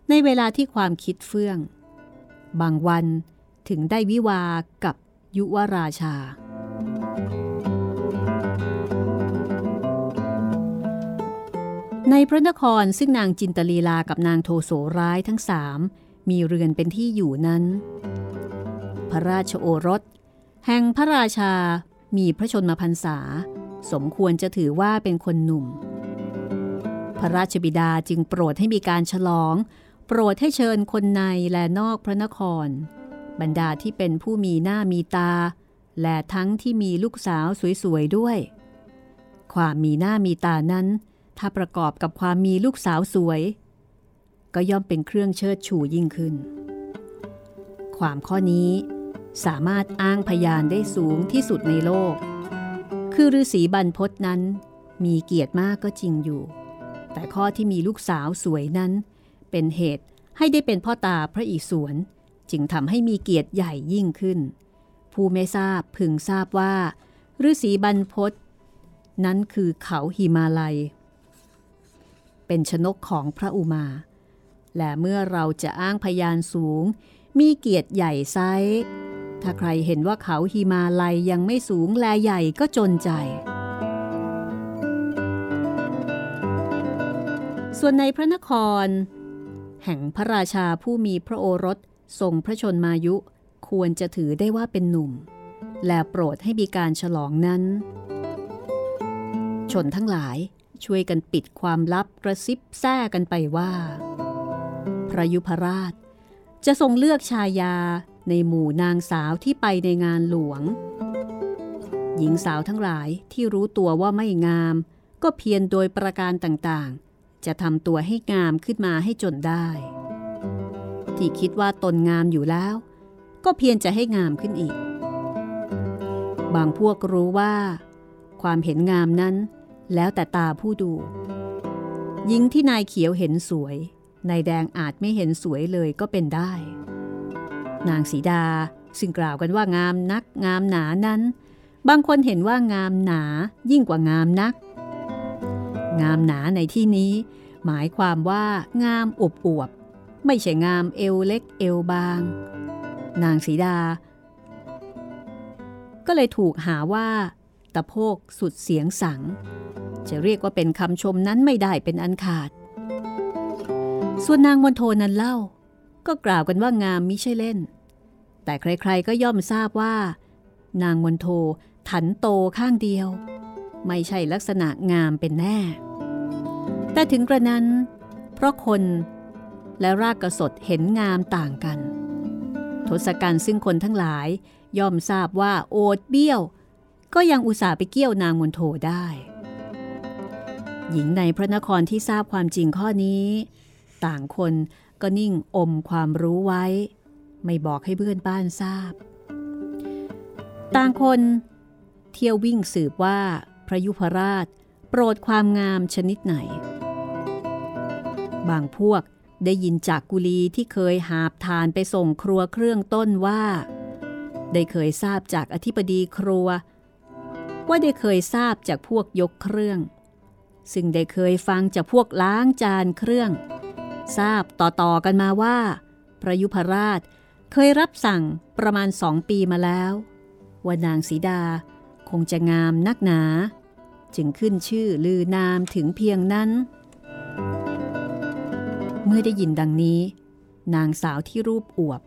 ในเวลาที่ความคิดเฟื่อง บางวันถึงได้วิวากับยุวราชา ในพระนครซึ่งนางจินตลีลากับนางโทโสร้ายทั้งสามมีเรือนเป็นที่อยู่นั้น พระราชโอรส แห่งพระราชามีพระชนมพรรษา สมควรจะถือว่าเป็นคนหนุ่ม พระราชบิดาจึงโปรดให้มีการฉลอง โปรดให้เชิญคนในและนอกพระนคร บรรดาที่เป็นผู้มีหน้ามีตา และทั้งที่มีลูกสาวสวยๆด้วย ความมีหน้ามีตานั้น ถ้าประกอบกับความมีลูกสาวสวย ก็ย่อมเป็นเครื่องเชิดชูยิ่งขึ้น ความข้อนี้สามารถอ้างพยานได้สูงที่สุดในโลก คือฤาษีบรรพศนั้น มีเกียรติมากก็จริงอยู่ แต่ข้อที่มีลูกสาวสวยนั้น เป็นเหตุให้ได้เป็นพ่อตาพระอิศวรจึงทำให้มีเกียรติใหญ่ยิ่งขึ้น ผู้ไม่ทราบพึงทราบว่าฤาษีบรรพศนั้นคือเขาหิมาลัย เป็นชนกของพระอุมา และเมื่อเราจะอ้างพยานสูง มีเกียรติใหญ่ไซถ้าใครเห็นว่าเขาหิมาลัยยังไม่สูงแลใหญ่ก็จนใจ ส่วนในพระนคร แห่งพระราชาผู้มีพระโอรสทรงพระชนมายุ ควรจะถือได้ว่าเป็นหนุ่ม และโปรดให้มีการฉลองนั้น ชนทั้งหลาย ช่วยกันปิดความลับกระซิบแซ่กันไปว่า พระยุพราช จะทรงเลือกชายาในหมู่นางสาวที่ไปในงานหลวง หญิงสาวทั้งหลายที่รู้ตัวว่าไม่งาม ก็เพียรโดยประการต่างๆ จะทำตัวให้งามขึ้นมาให้จนได้ ที่คิดว่าตนงามอยู่แล้ว ก็เพียรจะให้งามขึ้นอีก บางพวกรู้ว่า ความเห็นงามนั้น แล้วแต่ตาผู้ดู หญิงที่นายเขียวเห็นสวย นายแดงอาจไม่เห็นสวยเลยก็เป็นได้ นางสีดาซึ่งกล่าวกันว่างามนักงามหนานั้น บางคนเห็นว่างามหนายิ่งกว่างามนัก งามหนาในที่นี้ หมายความว่างามอวบอวบไม่ใช่งามเอวเล็กเอวบาง นางสีดา ก็เลยถูกหาว่า ตะโพกสุดเสียงสัง จะเรียกว่าเป็นคำชมนั้นไม่ได้เป็นอันขาด ส่วนนางมนโทนั้นเล่า ก็กล่าวกันว่างามมิใช่เล่น แต่ใครๆก็ย่อมทราบว่า นางมนโทถันโตข้างเดียว ไม่ใช่ลักษณะงามเป็นแน่ แต่ถึงกระนั้น เพราะคนและรากกระสดเห็นงามต่างกัน ทศกัณฐ์ซึ่งคนทั้งหลายย่อมทราบว่าโอดเบี้ยว ก็ยังอุตส่าห์ไปเกี่ยวนางมนโทได้ หญิงในพระนครที่ทราบความจริงข้อนี้ ต่างคนก็นิ่งอมความรู้ไว้ ไม่บอกให้เพื่อนบ้านทราบ ต่างคนเที่ยววิ่งสืบว่าพระยุพราชโปรดความงามชนิดไหน บางพวกได้ยินจากกุลีที่เคยหาบทานไปส่งครัวเครื่องต้นว่า ได้เคยทราบจากอธิบดีครัว ว่าได้เคยทราบจากพวกยกเครื่อง ซึ่งได้เคยฟังจากพวกล้างจานเครื่อง ทราบต่อๆกันมาว่า พระยุพราชเคยรับสั่งประมาณสองปีมาแล้วว่านางสีดาคงจะงามนักหนา จึงขึ้นชื่อลือนามถึงเพียงนั้น เมื่อได้ยินดังนี้ นางสาวที่รูปอวบ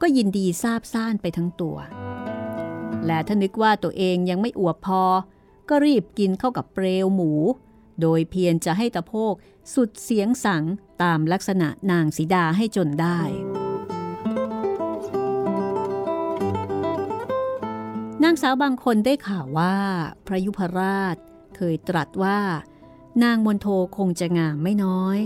ก็ยินดีซาบซ่านไปทั้งตัว และถ้านึกว่าตัวเองยังไม่อวบพอ ก็รีบกินเข้ากับเปลวหมู โดยเพียรจะให้ตะโพกสุดเสียงสังตามลักษณะนางสีดาให้จนได้ นางสาวบางคนได้ข่าวว่า พระยุพราชเคยตรัสว่า นางมนโทคงจะงามไม่น้อย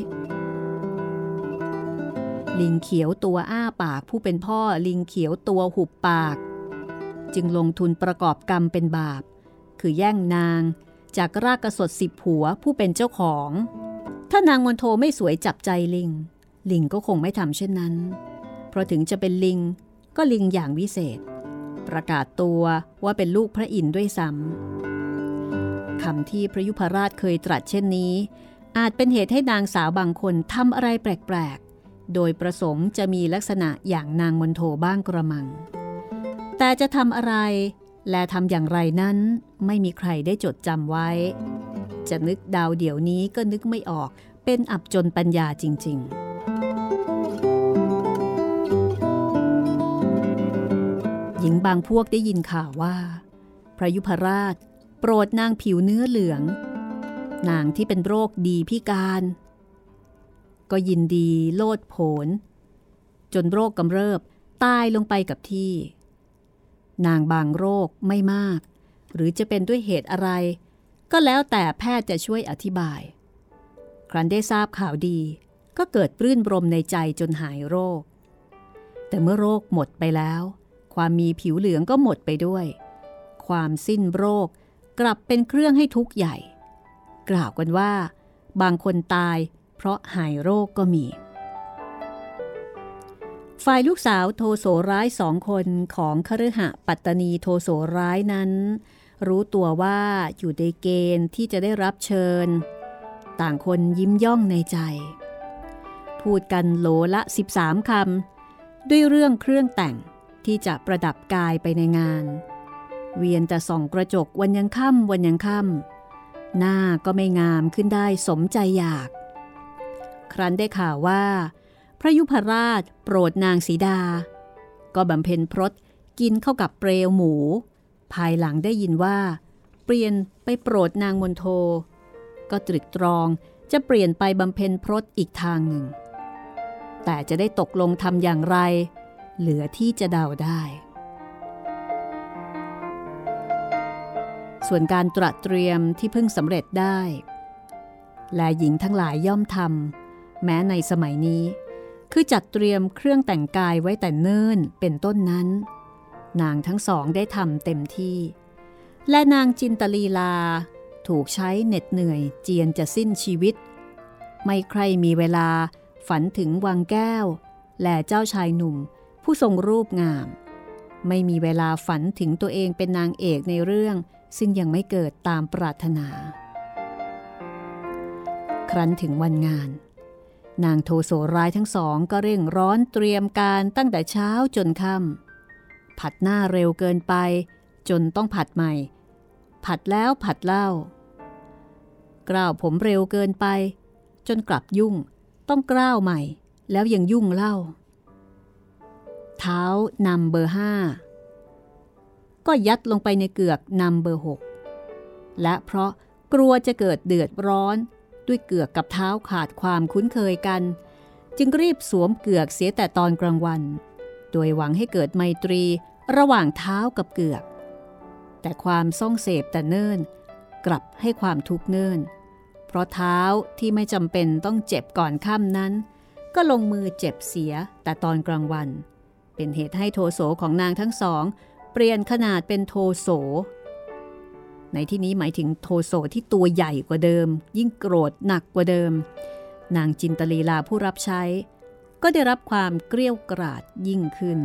ลิงเขียวตัวอ้าปากผู้เป็นพ่อลิงเขียวตัวหุบปาก จึงลงทุนประกอบกรรมเป็นบาป คือแย่งนางจากรากกระสดสิบหัวผู้เป็นเจ้าของ ถ้านางมนโทไม่สวยจับใจลิง ลิงก็คงไม่ทำเช่นนั้น เพราะถึงจะเป็นลิงก็ลิงอย่างวิเศษ ประกาศตัวว่าเป็นลูกพระอินทร์ด้วยซ้ำคำที่พระยุพราชเคยตรัสเช่นนี้ อาจเป็นเหตุให้นางสาวบางคนทำอะไรแปลกๆ โดยประสงค์จะมีลักษณะอย่างนางมนโทบ้างกระมัง แต่จะทำอะไร และทำอย่างไรนั้น ไม่มีใครได้จดจำไว้ จะนึกดาวเดี๋ยวนี้ก็นึกไม่ออก เป็นอับจนปัญญาจริงๆหญิงบางพวกได้ยินข่าวว่า พระยุพราช โปรดนางผิวเนื้อเหลือง นางที่เป็นโรคดีพิการ ก็ยินดีโลดโผน จนโรคกำเริบตายลงไปกับที่ นางบางโรคไม่มาก หรือจะเป็นด้วยเหตุอะไร ก็แล้วแต่แพทย์จะช่วยอธิบาย ครั้นได้ทราบข่าวดี ก็เกิดปลื้นบรมในใจจนหายโรค แต่เมื่อโรคหมดไปแล้ว ความมีผิวเหลืองก็หมดไปด้วย ความสิ้นโรคกลับเป็นเครื่องให้ทุกข์ใหญ่ กล่าวกันว่า บางคนตายเพราะหายโรคก็มี ฝ่ายลูกสาวโทโสร้ายสองคนของคฤหะปัตตนีโทโสร้ายนั้น รู้ตัวว่าอยู่ในเกณฑ์ที่จะได้รับเชิญ ต่างคนยิ้มย่องในใจ พูดกันโหลละ 13คำด้วยเรื่องเครื่องแต่งที่จะประดับกายไปในงาน เวียนแต่ส่องกระจกวันยังค่ำวันยังค่ำหน้าก็ไม่งามขึ้นได้สมใจอยาก ครั้นได้ข่าวว่า ระยุพราชโปรดนางสีดา ก็บำเพ็ญพรตกินเข้ากับเปลวหมู ภายหลังได้ยินว่า เปลี่ยนไปโปรดนางมนโท ก็ตรึกตรองจะเปลี่ยนไปบำเพ็ญพรตอีกทางหนึ่ง แต่จะได้ตกลงทำอย่างไร เหลือที่จะเดาได้ ส่วนการตระเตรียมที่เพิ่งสำเร็จได้ และหญิงทั้งหลายย่อมทำแม้ในสมัยนี้ คือจัดเตรียมเครื่องแต่งกายไว้แต่เนิ่นเป็นต้นนั้น นางทั้งสองได้ทำเต็มที่ และนางจินตลีลา ถูกใช้เหน็ดเหนื่อยเจียนจะสิ้นชีวิต ไม่ใครมีเวลาฝันถึงวังแก้ว และเจ้าชายหนุ่มผู้ทรงรูปงาม ไม่มีเวลาฝันถึงตัวเองเป็นนางเอกในเรื่อง ซึ่งยังไม่เกิดตามปรารถนา ครั้นถึงวันงาน นางโทโสร้ายทั้งสองก็เร่งร้อนเตรียมการตั้งแต่เช้าจนค่ำผัดหน้าเร็วเกินไป จนต้องผัดใหม่ ผัดแล้วผัดเล่า กล้าวผมเร็วเกินไป จนกลับยุ่ง ต้องกล้าวใหม่ แล้วยังยุ่งเล่า เท้านำเบอร์ห้าก็ยัดลงไปในเกือกนำเบอร์หกและเพราะกลัวจะเกิดเดือดร้อน ด้วยเกือกกับเท้าขาดความคุ้นเคยกัน จึงรีบสวมเกือกเสียแต่ตอนกลางวัน โดยหวังให้เกิดไมตรีระหว่างเท้ากับเกือก แต่ความซ่องเสพแต่เนิ่น กลับให้ความทุกข์เนิ่น เพราะเท้าที่ไม่จำเป็นต้องเจ็บก่อนค่ำนั้น ก็ลงมือเจ็บเสียแต่ตอนกลางวัน เป็นเหตุให้โทโสของนางทั้งสอง เปลี่ยนขนาดเป็นโทโส ในที่นี้หมายถึงโทโสที่ตัวใหญ่กว่าเดิม ยิ่งโกรธหนักกว่าเดิม นางจินตลีลาผู้รับใช้ ก็ได้รับความเกลี้ยวกราดยิ่งขึ้น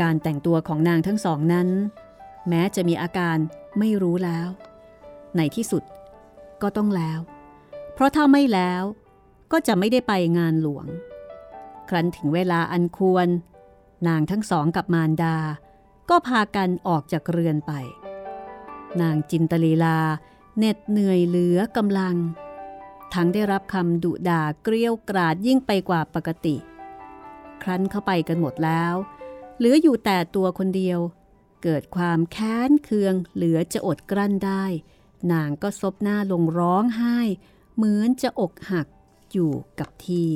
การแต่งตัวของนางทั้งสองนั้น แม้จะมีอาการไม่รู้แล้ว ในที่สุดก็ต้องแล้ว เพราะถ้าไม่แล้วก็จะไม่ได้ไปงานหลวง ครั้นถึงเวลาอันควร นางทั้งสองกับมารดา ก็พากันออกจากเรือนไป นางจินตลีลาเหน็ดเหนื่อยเหลือกำลัง ทั้งได้รับคำดุด่าเกลี้ยวกราดยิ่งไปกว่าปกติ ครั้นเข้าไปกันหมดแล้ว เหลืออยู่แต่ตัวคนเดียว เกิดความแค้นเคืองเหลือจะอดกลั้นได้ นางก็ซบหน้าลงร้องไห้ เหมือนจะอกหักอยู่กับที่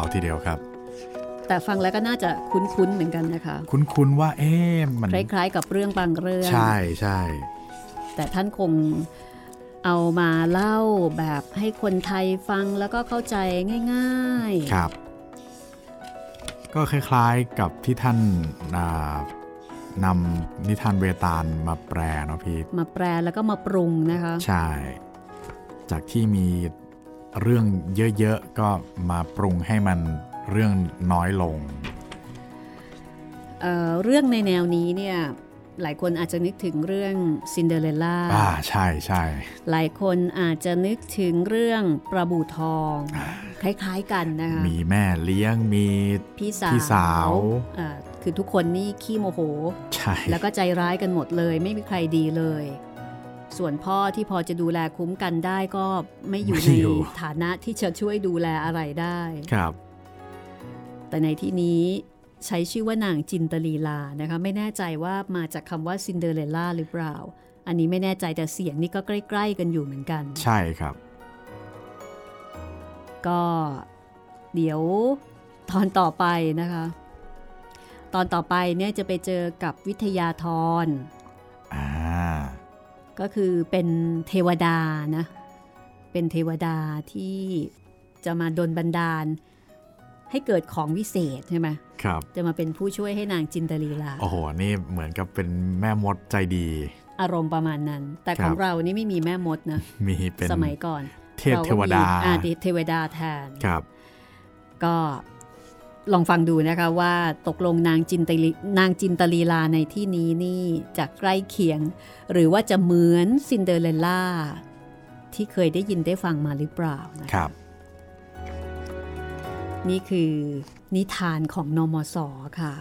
าวทีเดียวครับ แต่ฟังแล้วก็น่าจะคุ้นๆเหมือนกันนะคะ คุ้นๆว่าเอ๊ะมันคล้ายๆ กับเรื่องบางเรื่อง ใช่ใช่แต่ท่านคงเอามาเล่าแบบให้คนไทยฟังแล้วก็เข้าใจง่ายครับ ก็คล้ายๆกับที่ท่านอ่านำนิทานเวตาลมาแปลเนาะพี่ๆมาแปลแล้วก็มาปรุงนะคะ ใช่ จากที่มี เรื่องเยอะๆ ก็มาปรุงให้มันเรื่องน้อยลงเอ่อเรื่องในแนวนี้เนี่ยหลายคนอาจจะนึกถึงเรื่องซินเดอเรลล่าอ่าใช่ใช่หลายคนอาจจะนึกถึงเรื่องปลาบู่ทอง คล้ายๆกันนะคะมีแม่เลี้ยงมีพี่สาวพี่สาวอ่าคือทุกคนนี่ขี้โมโห ใช่ แล้วก็ใจร้ายกันหมดเลย ไม่มีใครดีเลย ส่วนพ่อที่พอจะดูแลคุ้มกันได้ก็ไม่อยู่ในฐานะที่จะช่วยดูแลอะไรได้ครับ แต่ในที่นี้ใช้ชื่อว่านางจินตลีลานะคะ ไม่แน่ใจว่ามาจากคำว่าซินเดอเรลล่าหรือเปล่า อันนี้ไม่แน่ใจแต่เสียงนี่ก็ใกล้ ๆ กันอยู่เหมือนกัน ใช่ครับ ก็เดี๋ยวตอนต่อไปนะคะ ตอนต่อไปเนี่ยจะไปเจอกับวิทยาธรอ่า ก็คือเป็นเทวดานะเป็นเทวดาที่จะมาดลบันดาล ให้เกิดของวิเศษใช่ไหมครับ จะมาเป็นผู้ช่วยให้นางจินตลีลาโอ้โหนี่เหมือนกับเป็นแม่มดใจดี อารมณ์ประมาณนั้น แต่ครัขบองเรานี่ไม่มีแม่มดนะมีเป็นสมัยก่อน เทพเทวดาเรก็มีอ่เทวดาแทนครับ ก็ ลองฟังดูนะคะว่าตกลงนางจินตลีนางจินตลีลาในที่นี้นี่จะใกล้เคียง หรือว่าจะเหมือนซินเดอเรลล่าที่เคยได้ยินได้ฟังมาหรือเปล่านะคะ ครับ นี่คือนิทานของน.ม.ส. ค่ะ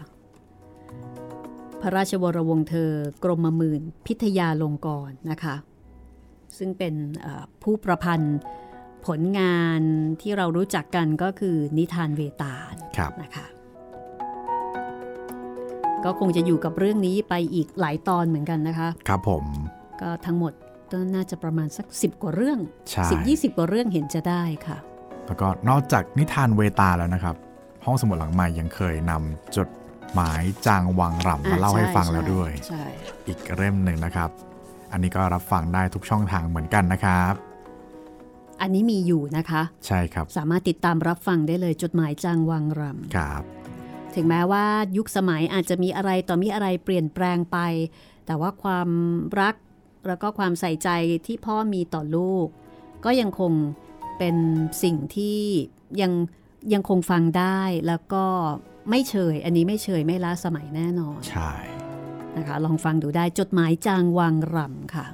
พระราชวรวงศ์เธอกรมหมื่นพิทยาลงกรณ์นะคะ ซึ่งเป็นเอ่อผู้ประพันธ์ ผลงานที่เรารู้จักกันก็คือนิทานเวตาลครับนะคะก็คงจะอยู่กับเรื่องนี้ไปอีกหลายตอนเหมือนกันนะคะ ครับผม ก็ทั้งหมดก็น่าจะประมาณสัก 10 กว่าเรื่องใช่10 20 กว่าเรื่องเห็นจะได้ค่ะ แล้วก็นอกจากนิทานเวตาแล้วนะครับ ห้องสมุดหลังใหม่ยังเคยนำจดหมายจางวังรำมาเล่าให้ฟังแล้วด้วยใช่อีกเล่มหนึ่งนะครับ อันนี้ก็รับฟังได้ทุกช่องทางเหมือนกันนะครับ อันนี้มีอยู่นะคะ ใช่ครับ สามารถติดตามรับฟังได้เลยจดหมายจางวังรครับำถึงแม้ว่ายุคสมัยอาจจะมีอะไรต่อมีอะไรเปลี่ยนแปลงไป แต่ว่าความรักแล้วก็ความใส่ใจที่พ่อมีต่อลูก ก็ยังคงเป็นสิ่งที่ยังยังคงฟังได้แล้วก็ไม่เฉย อันนี้ไม่เฉยไม่ล้าสมัยแน่นอน ใช่ นะคะ ลองฟังดูได้จดหมายจางวังรำค่ะ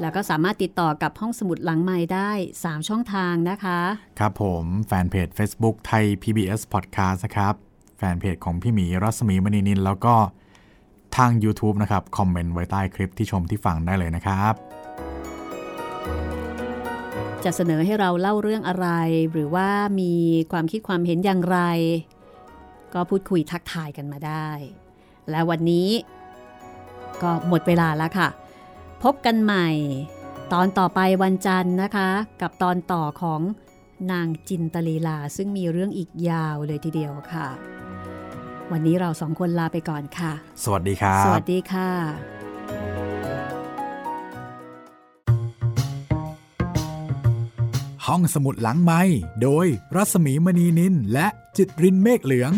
แล้วก็สามารถติดต่อกับห้องสมุดหลังไม้ได้ 3 ช่องทางนะคะ ครับผมแฟนเพจ Facebook ไทย PBS Podcast นะครับ แฟนเพจของพี่หมีรัศมีมณีนิน แล้วก็ทาง YouTube นะครับ คอมเมนต์ไว้ใต้คลิปที่ชมที่ฟังได้เลยนะครับจะเสนอให้เราเล่าเรื่องอะไร หรือว่ามีความคิดความเห็นอย่างไร ก็พูดคุยทักทายกันมาได้ และวันนี้ก็หมดเวลาแล้วค่ะ พบกันใหม่ ตอนต่อไปวันจันทร์นะคะ กับตอนต่อของนางจินตลีลา ซึ่งมีเรื่องอีกยาวเลยทีเดียวค่ะ วันนี้เราสองคนลาไปก่อนค่ะ สวัสดีครับ สวัสดีค่ะ ห้องสมุดหลังไม้โดยรัศมีมณีนินและจิตรินเมฆเหลือง